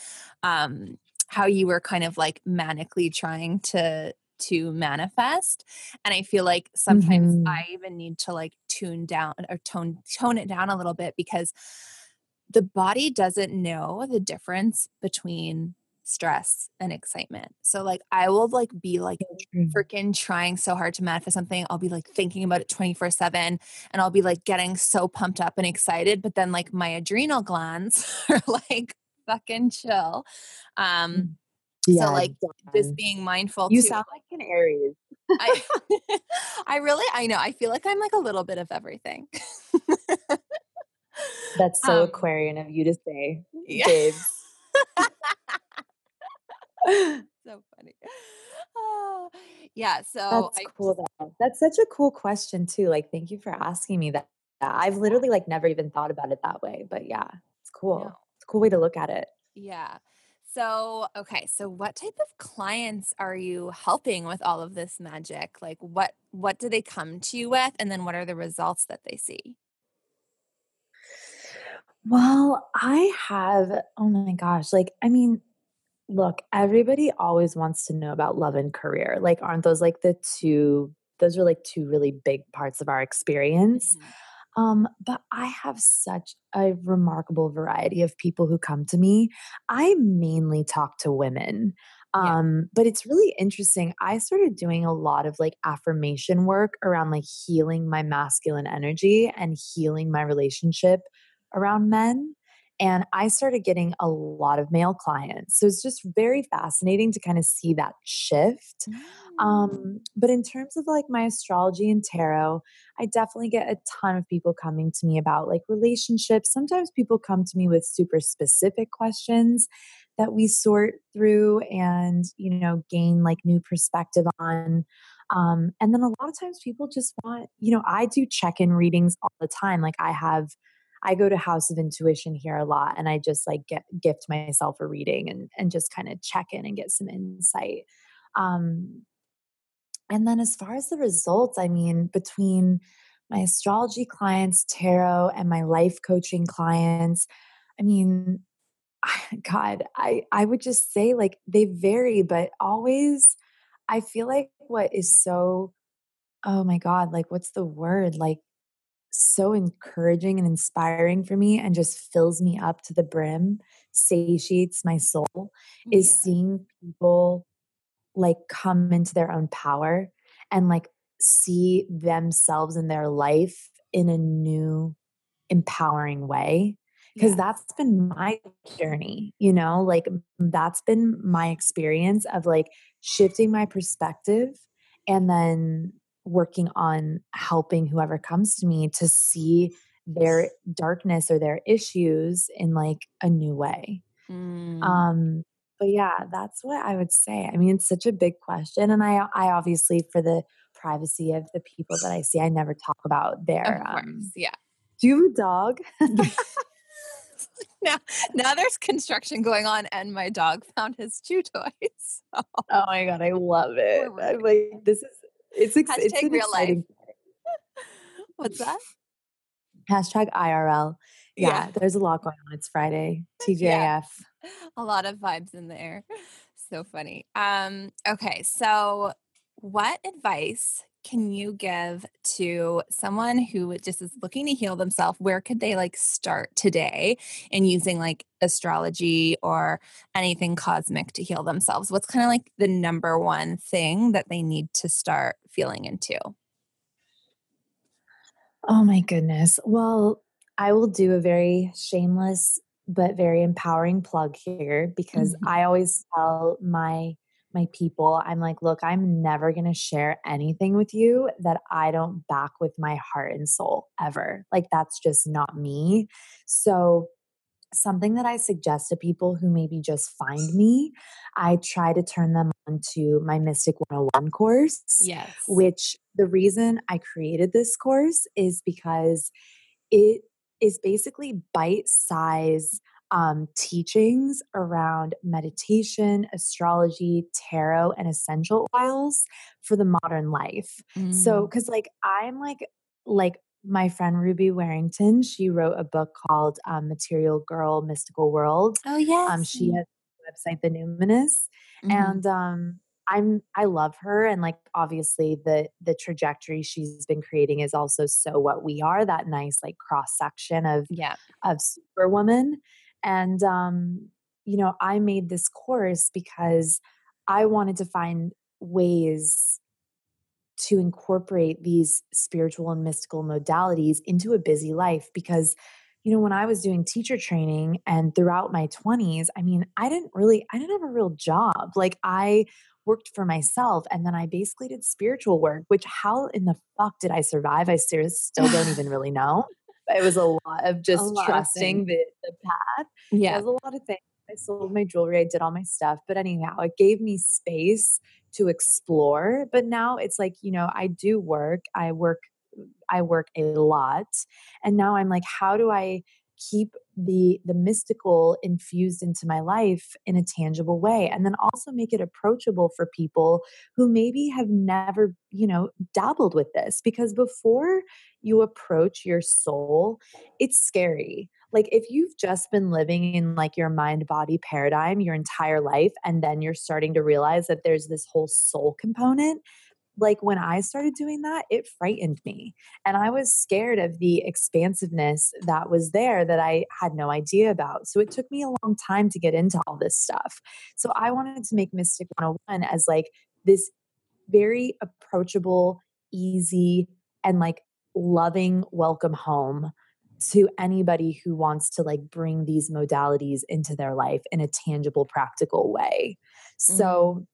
um how you were kind of like manically trying to to manifest and i feel like sometimes mm-hmm. i even need to like tune down or tone tone it down a little bit because the body doesn't know the difference between stress and excitement. So like I will like be like freaking trying so hard to manifest something. I'll be like thinking about it 24/7 and I'll be like getting so pumped up and excited, but then like my adrenal glands are like fucking chill. Um mm. Yeah, so like just being mindful. You too. sound like an Aries. I, I really, I know. I feel like I'm like a little bit of everything. That's so um, Aquarian of you to say, yeah. babes. so funny. Oh, yeah. So that's I, cool. Though. That's such a cool question too. Like, thank you for asking me that. I've literally like never even thought about it that way. But yeah, it's cool. No. It's a cool way to look at it. Yeah. So, okay, so what type of clients are you helping with all of this magic? Like what what do they come to you with and then what are the results that they see? Well, I have oh my gosh, like I mean, look, everybody always wants to know about love and career. Like aren't those like the two those are like two really big parts of our experience. Mm-hmm. Um, but I have such a remarkable variety of people who come to me. I mainly talk to women. Um, yeah. but it's really interesting. I started doing a lot of like affirmation work around like healing my masculine energy and healing my relationship around men. And I started getting a lot of male clients. So it's just very fascinating to kind of see that shift. Mm. Um, but in terms of like my astrology and tarot, I definitely get a ton of people coming to me about like relationships. Sometimes people come to me with super specific questions that we sort through and, you know, gain like new perspective on. Um, and then a lot of times people just want, you know, I do check in readings all the time. Like I have, I go to House of Intuition here a lot and I just like get gift myself a reading and, and just kind of check in and get some insight. Um, and then as far as the results, I mean, between my astrology clients, tarot, and my life coaching clients, I mean, God, I, I would just say like they vary, but always I feel like what is so, oh my God, like what's the word? Like so encouraging and inspiring for me and just fills me up to the brim, satiates my soul, oh, is Yeah. seeing people like come into their own power and like see themselves in their life in a new empowering way because Yeah. that's been my journey you know like that's been my experience of like shifting my perspective and then working on helping whoever comes to me to see their darkness or their issues in like a new way Mm. um, but yeah, that's what I would say. I mean, it's such a big question, and I, I obviously, for the privacy of the people that I see, I never talk about of their. course. Um, Yeah. do you have a dog? now, now there's construction going on, and my dog found his chew toys. Oh my god, I love it. I'm like, this is it's ex- it's real life. exciting what's that? hashtag IRL. Yeah. Yeah, there's a lot going on. It's Friday. TJF. Yeah. a lot of vibes in there. So funny. Um, okay, so what advice can you give to someone who just is looking to heal themselves? Where could they like start today in using like astrology or anything cosmic to heal themselves? What's kind of like the number one thing that they need to start feeling into? Oh my goodness. Well, I will do a very shameless but very empowering plug here because Mhm. I always tell my my people I'm like, "Look, I'm never going to share anything with you that I don't back with my heart and soul ever. Like that's just not me." So, something that I suggest to people who maybe just find me, I try to turn them on to my Mystic 101 course Yes. which the reason I created this course is because it is basically bite size um, teachings around meditation, astrology, tarot, and essential oils for the modern life. So, Mm. because like I'm like, like my friend Ruby Warrington, she wrote a book called um, Material Girl Mystical World. oh yeah. Um, she has a website, The Numinous, Mhm. and um i'm i love her and like obviously the the trajectory she's been creating is also so what we are that nice like cross section of yeah. of superwoman and um you know i made this course because i wanted to find ways to incorporate these spiritual and mystical modalities into a busy life because you know when i was doing teacher training and throughout my 20s i mean i didn't really i didn't have a real job. Like i worked for myself and then i basically did spiritual work which how in the fuck did i survive? I still still don't even really know it was a lot of just lot of trusting the, the path Yeah. does a lot of things. I sold my jewelry, I did all my stuff. But anyhow, it gave me space to explore. But now it's like, you know, I do work. I work I work a lot. And now I'm like, how do I keep the the mystical infused into my life in a tangible way and then also make it approachable for people who maybe have never you know dabbled with this because before you approach your soul it's scary. Like if you've just been living in like your mind body paradigm your entire life and then you're starting to realize that there's this whole soul component like when I started doing that, it frightened me. And I was scared of the expansiveness that was there that I had no idea about. So it took me a long time to get into all this stuff. So I wanted to make Mystic 101 as like this very approachable, easy, and like loving welcome home to anybody who wants to like bring these modalities into their life in a tangible, practical way. Mm-hmm. So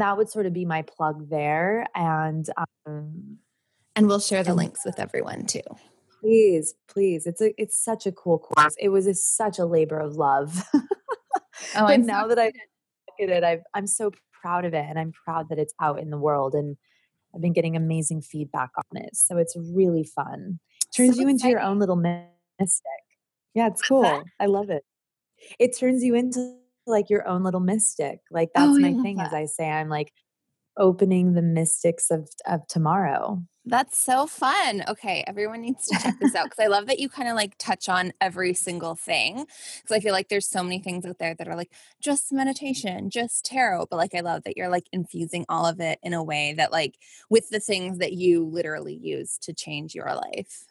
that would sort of be my plug there. And um, and we'll share the and, links with everyone too. Please, please. It's a it's such a cool course. It was a, such a labor of love. oh, but I'm now so that I've at it, I've, I'm so proud of it, and I'm proud that it's out in the world. And I've been getting amazing feedback on it, so it's really fun. Turns so you into your own little mystic. Yeah, it's cool. I love it. It turns you into like your own little mystic. Like oh, that's oh, my thing. That. As I say, I'm like opening the mystics of of tomorrow. That's so fun. Okay, everyone needs to check this out because I love that you kind of like touch on every single thing. Because I feel like there's so many things out there that are like just meditation, just tarot. But like, I love that you're like infusing all of it in a way that, like, with the things that you literally use to change your life.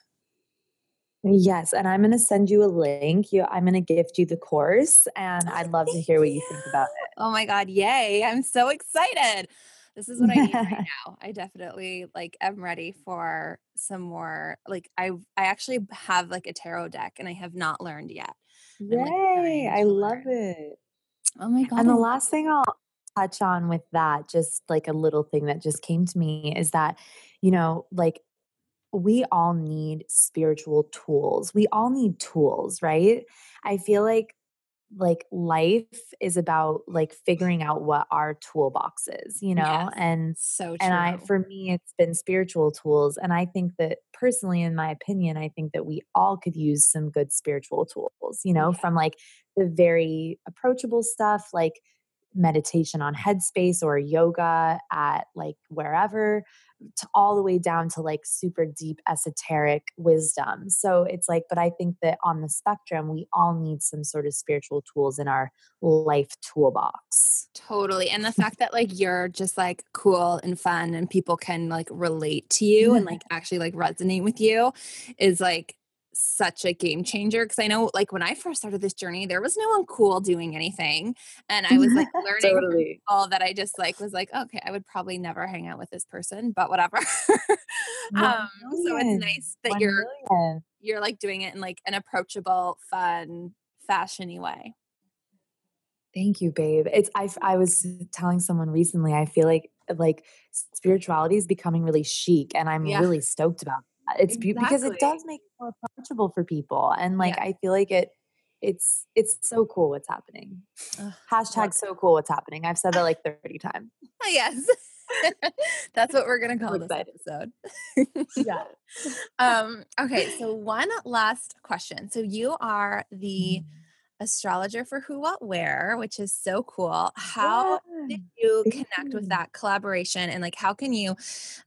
Yes, and I'm going to send you a link. You, I'm going to gift you the course, and I'd love to hear what you think about it. Oh my god, yay! I'm so excited. This is what I need right now. I definitely like am ready for some more. Like I, I actually have like a tarot deck, and I have not learned yet. Yay! Like, I love it. Oh my god! And the last thing I'll touch on with that, just like a little thing that just came to me, is that you know, like we all need spiritual tools. We all need tools, right? I feel like like life is about like figuring out what our toolbox is, you know? Yes, and so true. and I for me it's been spiritual tools and I think that personally in my opinion I think that we all could use some good spiritual tools, you know, yeah. from like the very approachable stuff like meditation on headspace or yoga at like wherever to all the way down to like super deep esoteric wisdom. So it's like, but I think that on the spectrum, we all need some sort of spiritual tools in our life toolbox. Totally. And the fact that like you're just like cool and fun and people can like relate to you and mm-hmm. like actually like resonate with you is like such a game changer because I know like when I first started this journey, there was no one cool doing anything. And I was like learning totally. all that I just like was like, okay, I would probably never hang out with this person, but whatever. um, so it's nice that you're you're like doing it in like an approachable, fun, fashiony way. Thank you, babe. It's I I was telling someone recently, I feel like like spirituality is becoming really chic and I'm yeah. really stoked about it's exactly. because it does make it more approachable for people and like yeah. i feel like it it's it's so cool what's happening. Ugh, hashtag so cool what's happening. I've said that like 30 times. Yes. That's what we're gonna call this episode. Yeah. Um okay so one last question. So you are the mm-hmm astrologer for Who What Wear, which is so cool. How yeah. did you connect with that collaboration and like how can you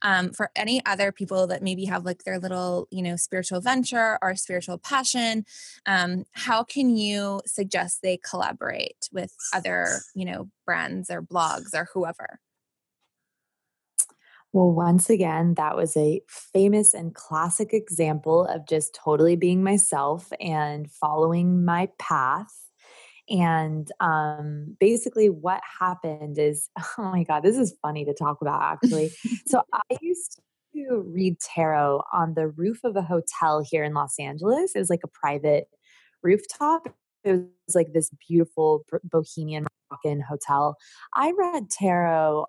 um for any other people that maybe have like their little, you know, spiritual venture or spiritual passion, um how can you suggest they collaborate with other, you know, brands or blogs or whoever? Well, once again, that was a famous and classic example of just totally being myself and following my path. And um, basically, what happened is oh my God, this is funny to talk about actually. so, I used to read tarot on the roof of a hotel here in Los Angeles. It was like a private rooftop. It was like this beautiful bohemian rockin' hotel. I read tarot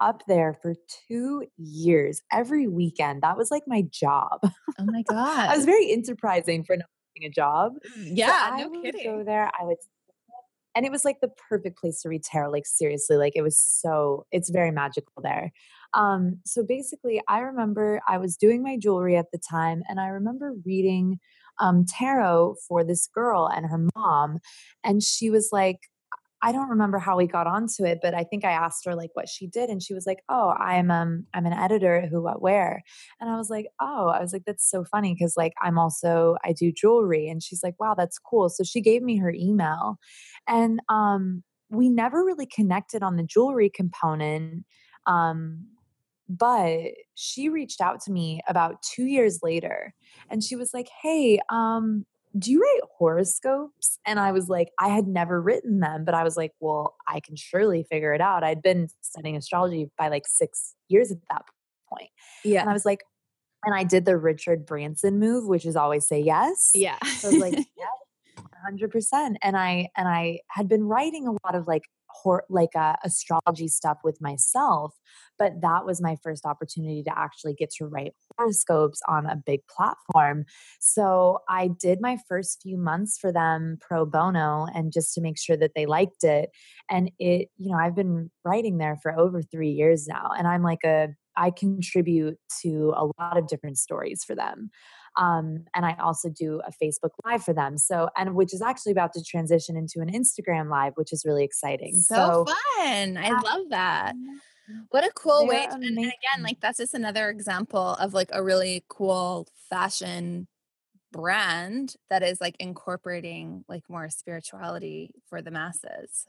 up there for two years every weekend. That was like my job. Oh my God. I was very enterprising for not having a job. Yeah, so no kidding. Go there. I would and it was like the perfect place to read tarot like seriously like it was so it's very magical there um so basically i remember i was doing my jewelry at the time and i remember reading um tarot for this girl and her mom and she was like I don't remember how we got onto it, but I think I asked her like what she did, and she was like, "Oh, I'm um I'm an editor at Who What Wear," and I was like, "Oh," I was like, "That's so funny because like I'm also I do jewelry," and she's like, "Wow, that's cool." So she gave me her email, and um we never really connected on the jewelry component. Um, but she reached out to me about two years later, and she was like, "Hey, um, do you write horoscopes? And I was like, I had never written them, but I was like, well, I can surely figure it out. I'd been studying astrology by like six years at that point. Yeah. And I was like, and I did the Richard Branson move, which is always say yes. Yeah. So I was like, yeah, hundred percent. And I and I had been writing a lot of like hor- like uh, astrology stuff with myself, but that was my first opportunity to actually get to write horoscopes on a big platform. So I did my first few months for them pro bono and just to make sure that they liked it. And it, you know, I've been writing there for over three years now, and I'm like a I contribute to a lot of different stories for them. Um, and I also do a Facebook Live for them. So, and which is actually about to transition into an Instagram Live, which is really exciting. So, so fun. I love that. What a cool way. To, and, and again, like that's just another example of like a really cool fashion brand that is like incorporating like more spirituality for the masses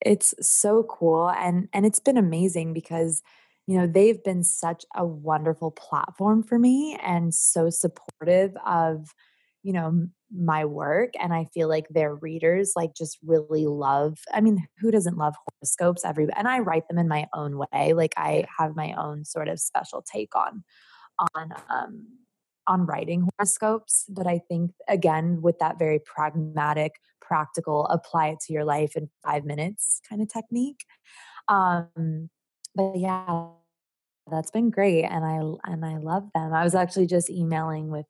it's so cool and and it's been amazing because you know, they've been such a wonderful platform for me and so supportive of, you know, my work and I feel like their readers like just really love I mean who doesn't love horoscopes? Every and I write them in my own way like I have my own sort of special take on on um on writing horoscopes but I think again with that very pragmatic practical apply it to your life in 5 minutes kind of technique um but yeah that's been great and i and i love them. I was actually just emailing with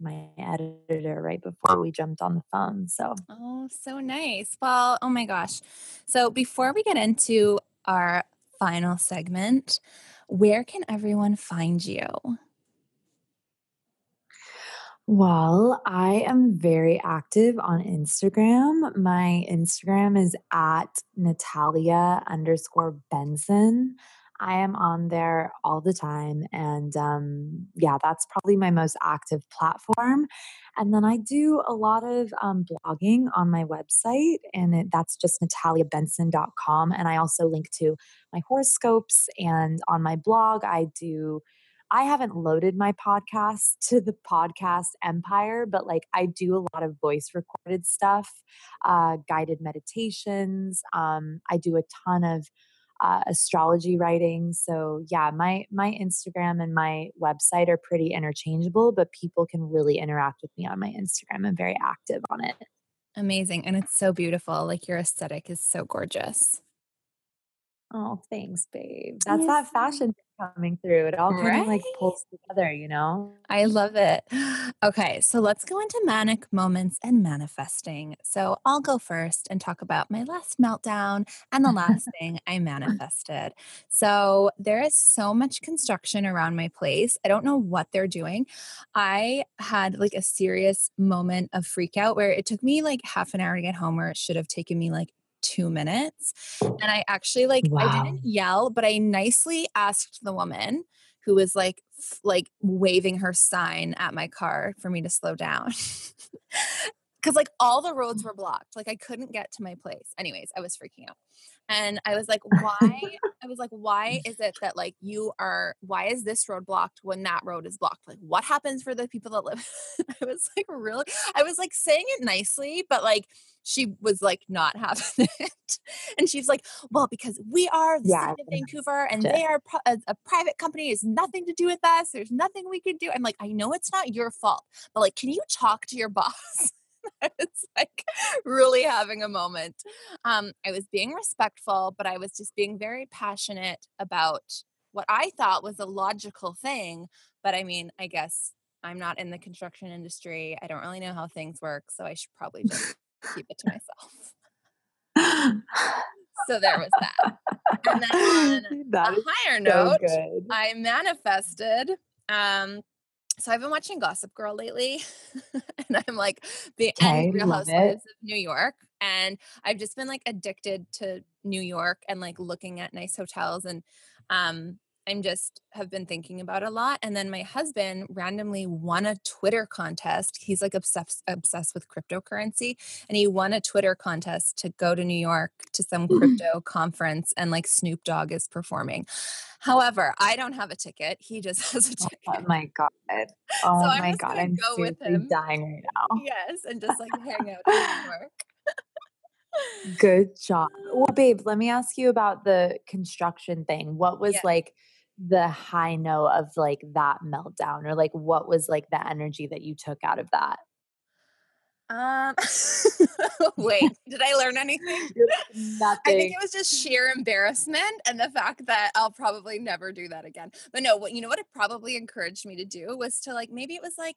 my editor right before we jumped on the phone so. Oh so nice. Well oh my gosh. So before we get into our final segment where can everyone find you well, I am very active on Instagram. My Instagram is at Natalia underscore Benson. I am on there all the time. And um, yeah, that's probably my most active platform. And then I do a lot of um, blogging on my website, and it, that's just nataliabenson.com. And I also link to my horoscopes. And on my blog, I do. I haven't loaded my podcast to the podcast empire, but like I do a lot of voice recorded stuff, uh, guided meditations. Um, I do a ton of uh, astrology writing. So yeah, my my Instagram and my website are pretty interchangeable, but people can really interact with me on my Instagram. I'm very active on it. Amazing, and it's so beautiful. Like your aesthetic is so gorgeous. Oh, thanks, babe. That's yes. that fashion coming through. It all kind right? of like pulls together, you know? I love it. Okay, so let's go into manic moments and manifesting. So I'll go first and talk about my last meltdown and the last thing I manifested. So there is so much construction around my place. I don't know what they're doing. I had like a serious moment of freak out where it took me like half an hour to get home, where it should have taken me like two minutes. And I actually like wow. I didn't yell, but I nicely asked the woman who was like f- like waving her sign at my car for me to slow down. Cause like all the roads were blocked. Like I couldn't get to my place. Anyways, I was freaking out. And I was like, why? I was like, why is it that like you are, why is this road blocked when that road is blocked? Like, what happens for the people that live? I was like, really? I was like saying it nicely, but like she was like not having it. and she's like, well, because we are the yeah, city of Vancouver and they are pro- a, a private company, has nothing to do with us. There's nothing we can do. I'm like, I know it's not your fault, but like, can you talk to your boss? I was like really having a moment. Um, I was being respectful, but I was just being very passionate about what I thought was a logical thing. But I mean, I guess I'm not in the construction industry. I don't really know how things work, so I should probably just keep it to myself. so there was that. And then on that a higher so note, good. I manifested um, so I've been watching Gossip Girl lately, and I'm like the okay, Real Housewives of New York, and I've just been like addicted to New York and like looking at nice hotels and um I'm just have been thinking about a lot. And then my husband randomly won a Twitter contest. He's like obsessed obsessed with cryptocurrency, and he won a Twitter contest to go to New York to some mm. crypto conference, and like Snoop Dogg is performing. However, I don't have a ticket. He just has a ticket. Oh my god! Oh so my god! I'm go with him. dying right now. Yes, and just like hang out in New York. Good job. Well, babe, let me ask you about the construction thing. What was yeah. like the high note of like that meltdown or like what was like the energy that you took out of that? Um, wait, did I learn anything? Nothing. I think it was just sheer embarrassment and the fact that I'll probably never do that again. But no, what you know what it probably encouraged me to do was to like maybe it was like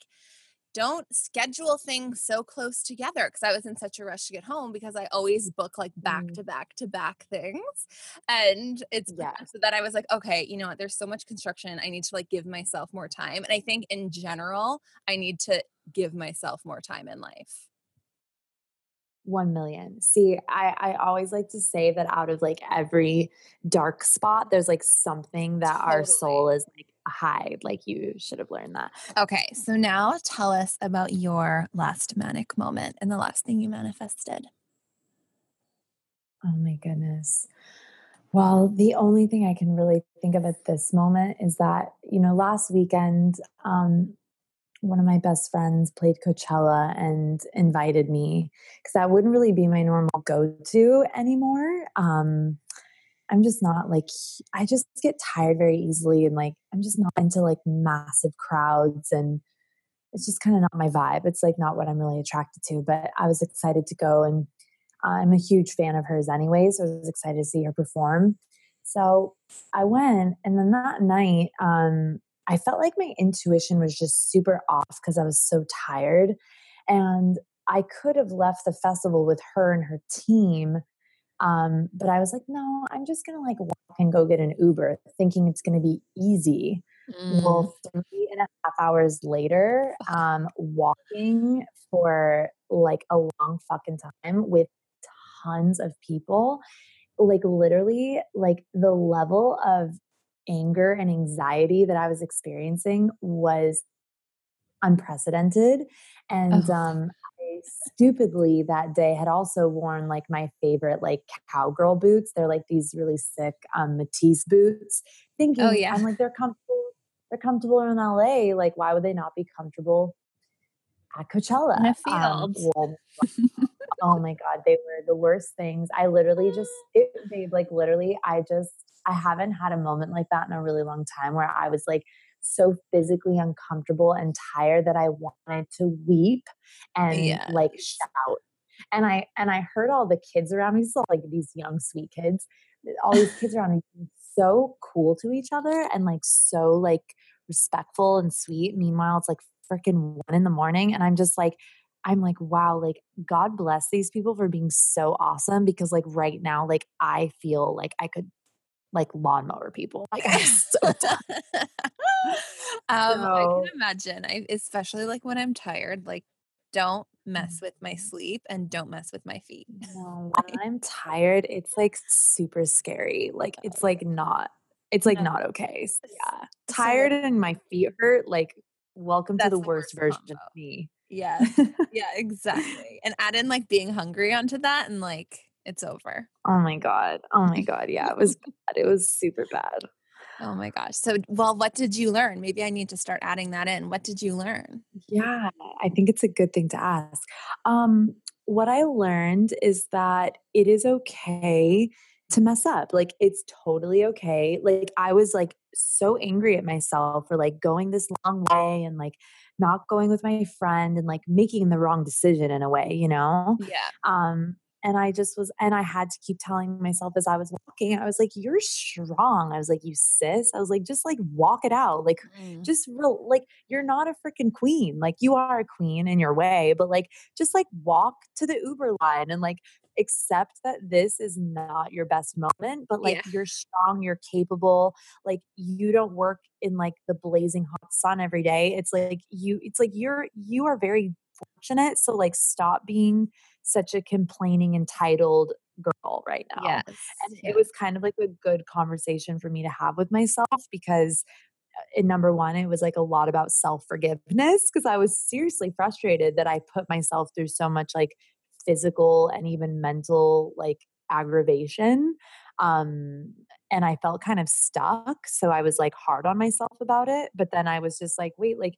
don't schedule things so close together because I was in such a rush to get home because I always book like back Mm. to back to back things. And it's Yeah. so that I was like, okay, you know what? There's so much construction. I need to like give myself more time. And I think in general, I need to give myself more time in life. 1 million. See, I, I always like to say that out of like every dark spot, there's like something that our soul is like hide. Like you should have learned that. Okay, so now tell us about your last manic moment and the last thing you manifested. Oh my goodness. Well, the only thing I can really think of at this moment is that, you know, last weekend, um, one of my best friends played Coachella and invited me because that wouldn't really be my normal go to anymore. Um, I'm just not like, I just get tired very easily and like, I'm just not into like massive crowds and it's just kind of not my vibe. It's like not what I'm really attracted to, but I was excited to go and I'm a huge fan of hers anyway, so I was excited to see her perform. So I went, and then that night, um, I felt like my intuition was just super off because I was so tired. And I could have left the festival with her and her team. Um, but I was like, no, I'm just gonna like walk and go get an Uber, thinking it's gonna be easy. Mm. Well, three and a half hours later, um, walking for like a long fucking time with tons of people, like literally, like the level of anger and anxiety that I was experiencing was unprecedented. And Oh. um, stupidly that day had also worn like my favorite like cowgirl boots. They're like these really sick um, Matisse boots. Thinking, Oh, yeah. I'm like they're comfortable. They're comfortable in LA. Like, why would they not be comfortable at Coachella? In a Um, well, oh my god, they were the worst things. I literally just, it, babe, like literally, I just, I haven't had a moment like that in a really long time where I was like so physically uncomfortable and tired that I wanted to weep and like shout. And I and I heard all the kids around me, so like these young sweet kids, all these kids around me so cool to each other and like so like respectful and sweet. Meanwhile, it's like freaking one in the morning, and I'm just like, I'm like, wow, like God bless these people for being so awesome because like right now, like I feel like I could like lawnmower people. Like I'm so done. um, I can imagine. I especially like when I'm tired, like don't mess with my sleep and don't mess with my feet. No, when I'm tired, it's like super scary. Like it's like not, it's like No. not okay. So, yeah, So, tired and my feet hurt. Like, welcome to the the worst worst version of me. Yeah, yeah, exactly. And add in like being hungry onto that, and like it's over. oh my god. Oh my god. Yeah, it was bad. It was super bad. Oh my gosh. So, well, what did you learn? Maybe I need to start adding that in. What did you learn? Yeah, I think it's a good thing to ask. Um, what I learned is that it is okay to mess up. Like it's totally okay. Like I was like so angry at myself for like going this long way and like not going with my friend and like making the wrong decision in a way, you know? Yeah. Um, and I just was, and I had to keep telling myself as I was walking, I was like, you're strong. I was like, you sis. I was like, just like walk it out. Like, mm. just real, like, you're not a freaking queen. Like, you are a queen in your way, but like, just like walk to the Uber line and like accept that this is not your best moment, but like, Yeah. you're strong, you're capable. Like, you don't work in like the blazing hot sun every day. It's like, you, it's like you're, you are very fortunate. So, like, stop being such a complaining, entitled girl right now. Yes. And yeah. it was kind of like a good conversation for me to have with myself because, uh, in number one, it was like a lot about self forgiveness because I was seriously frustrated that I put myself through so much like physical and even mental like aggravation. Um, and I felt kind of stuck. So I was like hard on myself about it. But then I was just like, wait, like,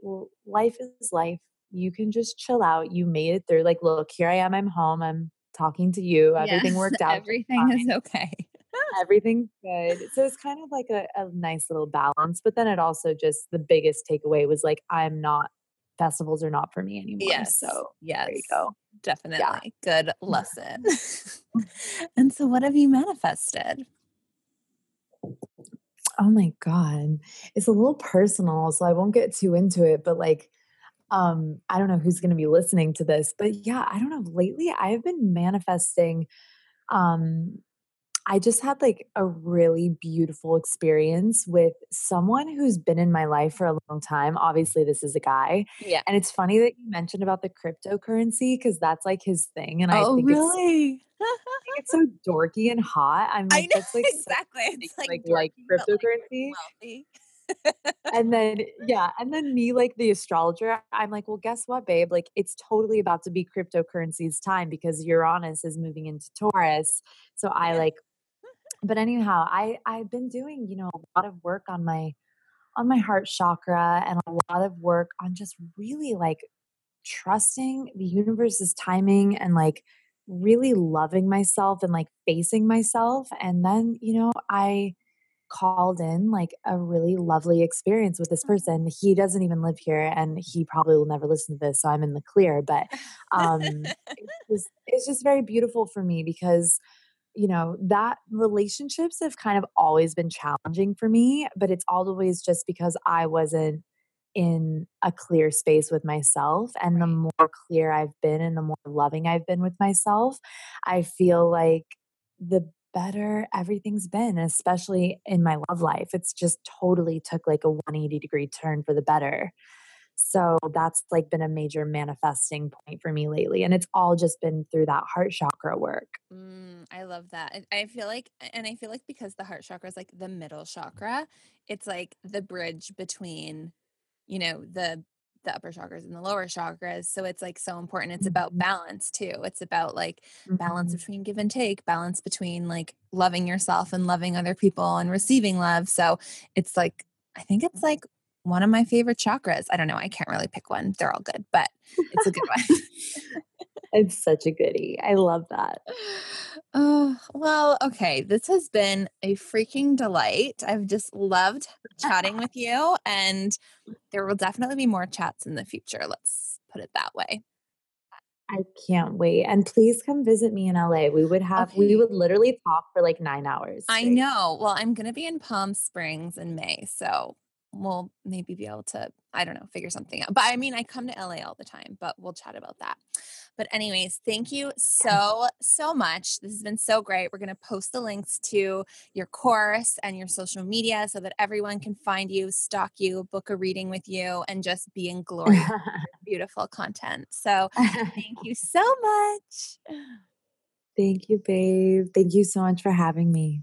well, life is life. You can just chill out. You made it through. Like, look, here I am. I'm home. I'm talking to you. Everything Yes, worked out. Everything is okay. everything's good. So it's kind of like a, a nice little balance. But then it also just the biggest takeaway was like, I'm not, festivals are not for me anymore. Yes. So yes. there you go. Definitely. Good lesson. and so, what have you manifested? Oh my God. It's a little personal, so I won't get too into it, but like, um, I don't know who's going to be listening to this, but yeah, I don't know. Lately, I have been manifesting um I just had like a really beautiful experience with someone who's been in my life for a long time. Obviously, this is a guy. Yeah. And it's funny that you mentioned about the cryptocurrency because that's like his thing. And I Oh, think it's really? I think it's so dorky and hot. I'm I like, know that's like exactly. It's like, like like dorky, like, cryptocurrency. wealthy. And then yeah, and then me like the astrologer, I'm like, well, guess what, babe? Like it's totally about to be cryptocurrency's time because Uranus is moving into Taurus. So I like but anyhow, I I've been doing, you know, a lot of work on my on my heart chakra and a lot of work on just really like trusting the universe's timing and like really loving myself and like facing myself and then, you know, I called in like a really lovely experience with this person. He doesn't even live here and he probably will never listen to this, so I'm in the clear, but um it's just, it's just very beautiful for me because you know that relationships have kind of always been challenging for me but it's always just because i wasn't in a clear space with myself and the more clear i've been and the more loving i've been with myself i feel like the better everything's been especially in my love life it's just totally took like a 180 degree turn for the better so that's like been a major manifesting point for me lately. And it's all just been through that heart chakra work. Mm, I love that. I I feel like, and I feel like because the heart chakra is like the middle chakra, it's like the bridge between, you know, the the upper chakras and the lower chakras. So it's like so important. It's about Mhm. balance too. It's about like balance Mhm. between give and take, balance between like loving yourself and loving other people and receiving love. So it's like I think it's like one of my favorite chakras. I don't know. I can't really pick one. They're all good, but it's a good one. It's such a goodie. I love that. Oh, well, okay. This has been a freaking delight. I've just loved chatting with you, and there will definitely be more chats in the future. Let's put it that way. I can't wait. And please come visit me in LA. We would have, we would literally talk for like nine hours. I know. Well, I'm going to be in Palm Springs in May, so we'll maybe be able to, I don't know, figure something out. But I mean, I come to LA all the time, but we'll chat about that. But, anyways, thank you so, so much. This has been so great. We're going to post the links to your course and your social media so that everyone can find you, stalk you, book a reading with you, and just be in glory. Beautiful content. So, thank you so much. Thank you, babe. Thank you so much for having me.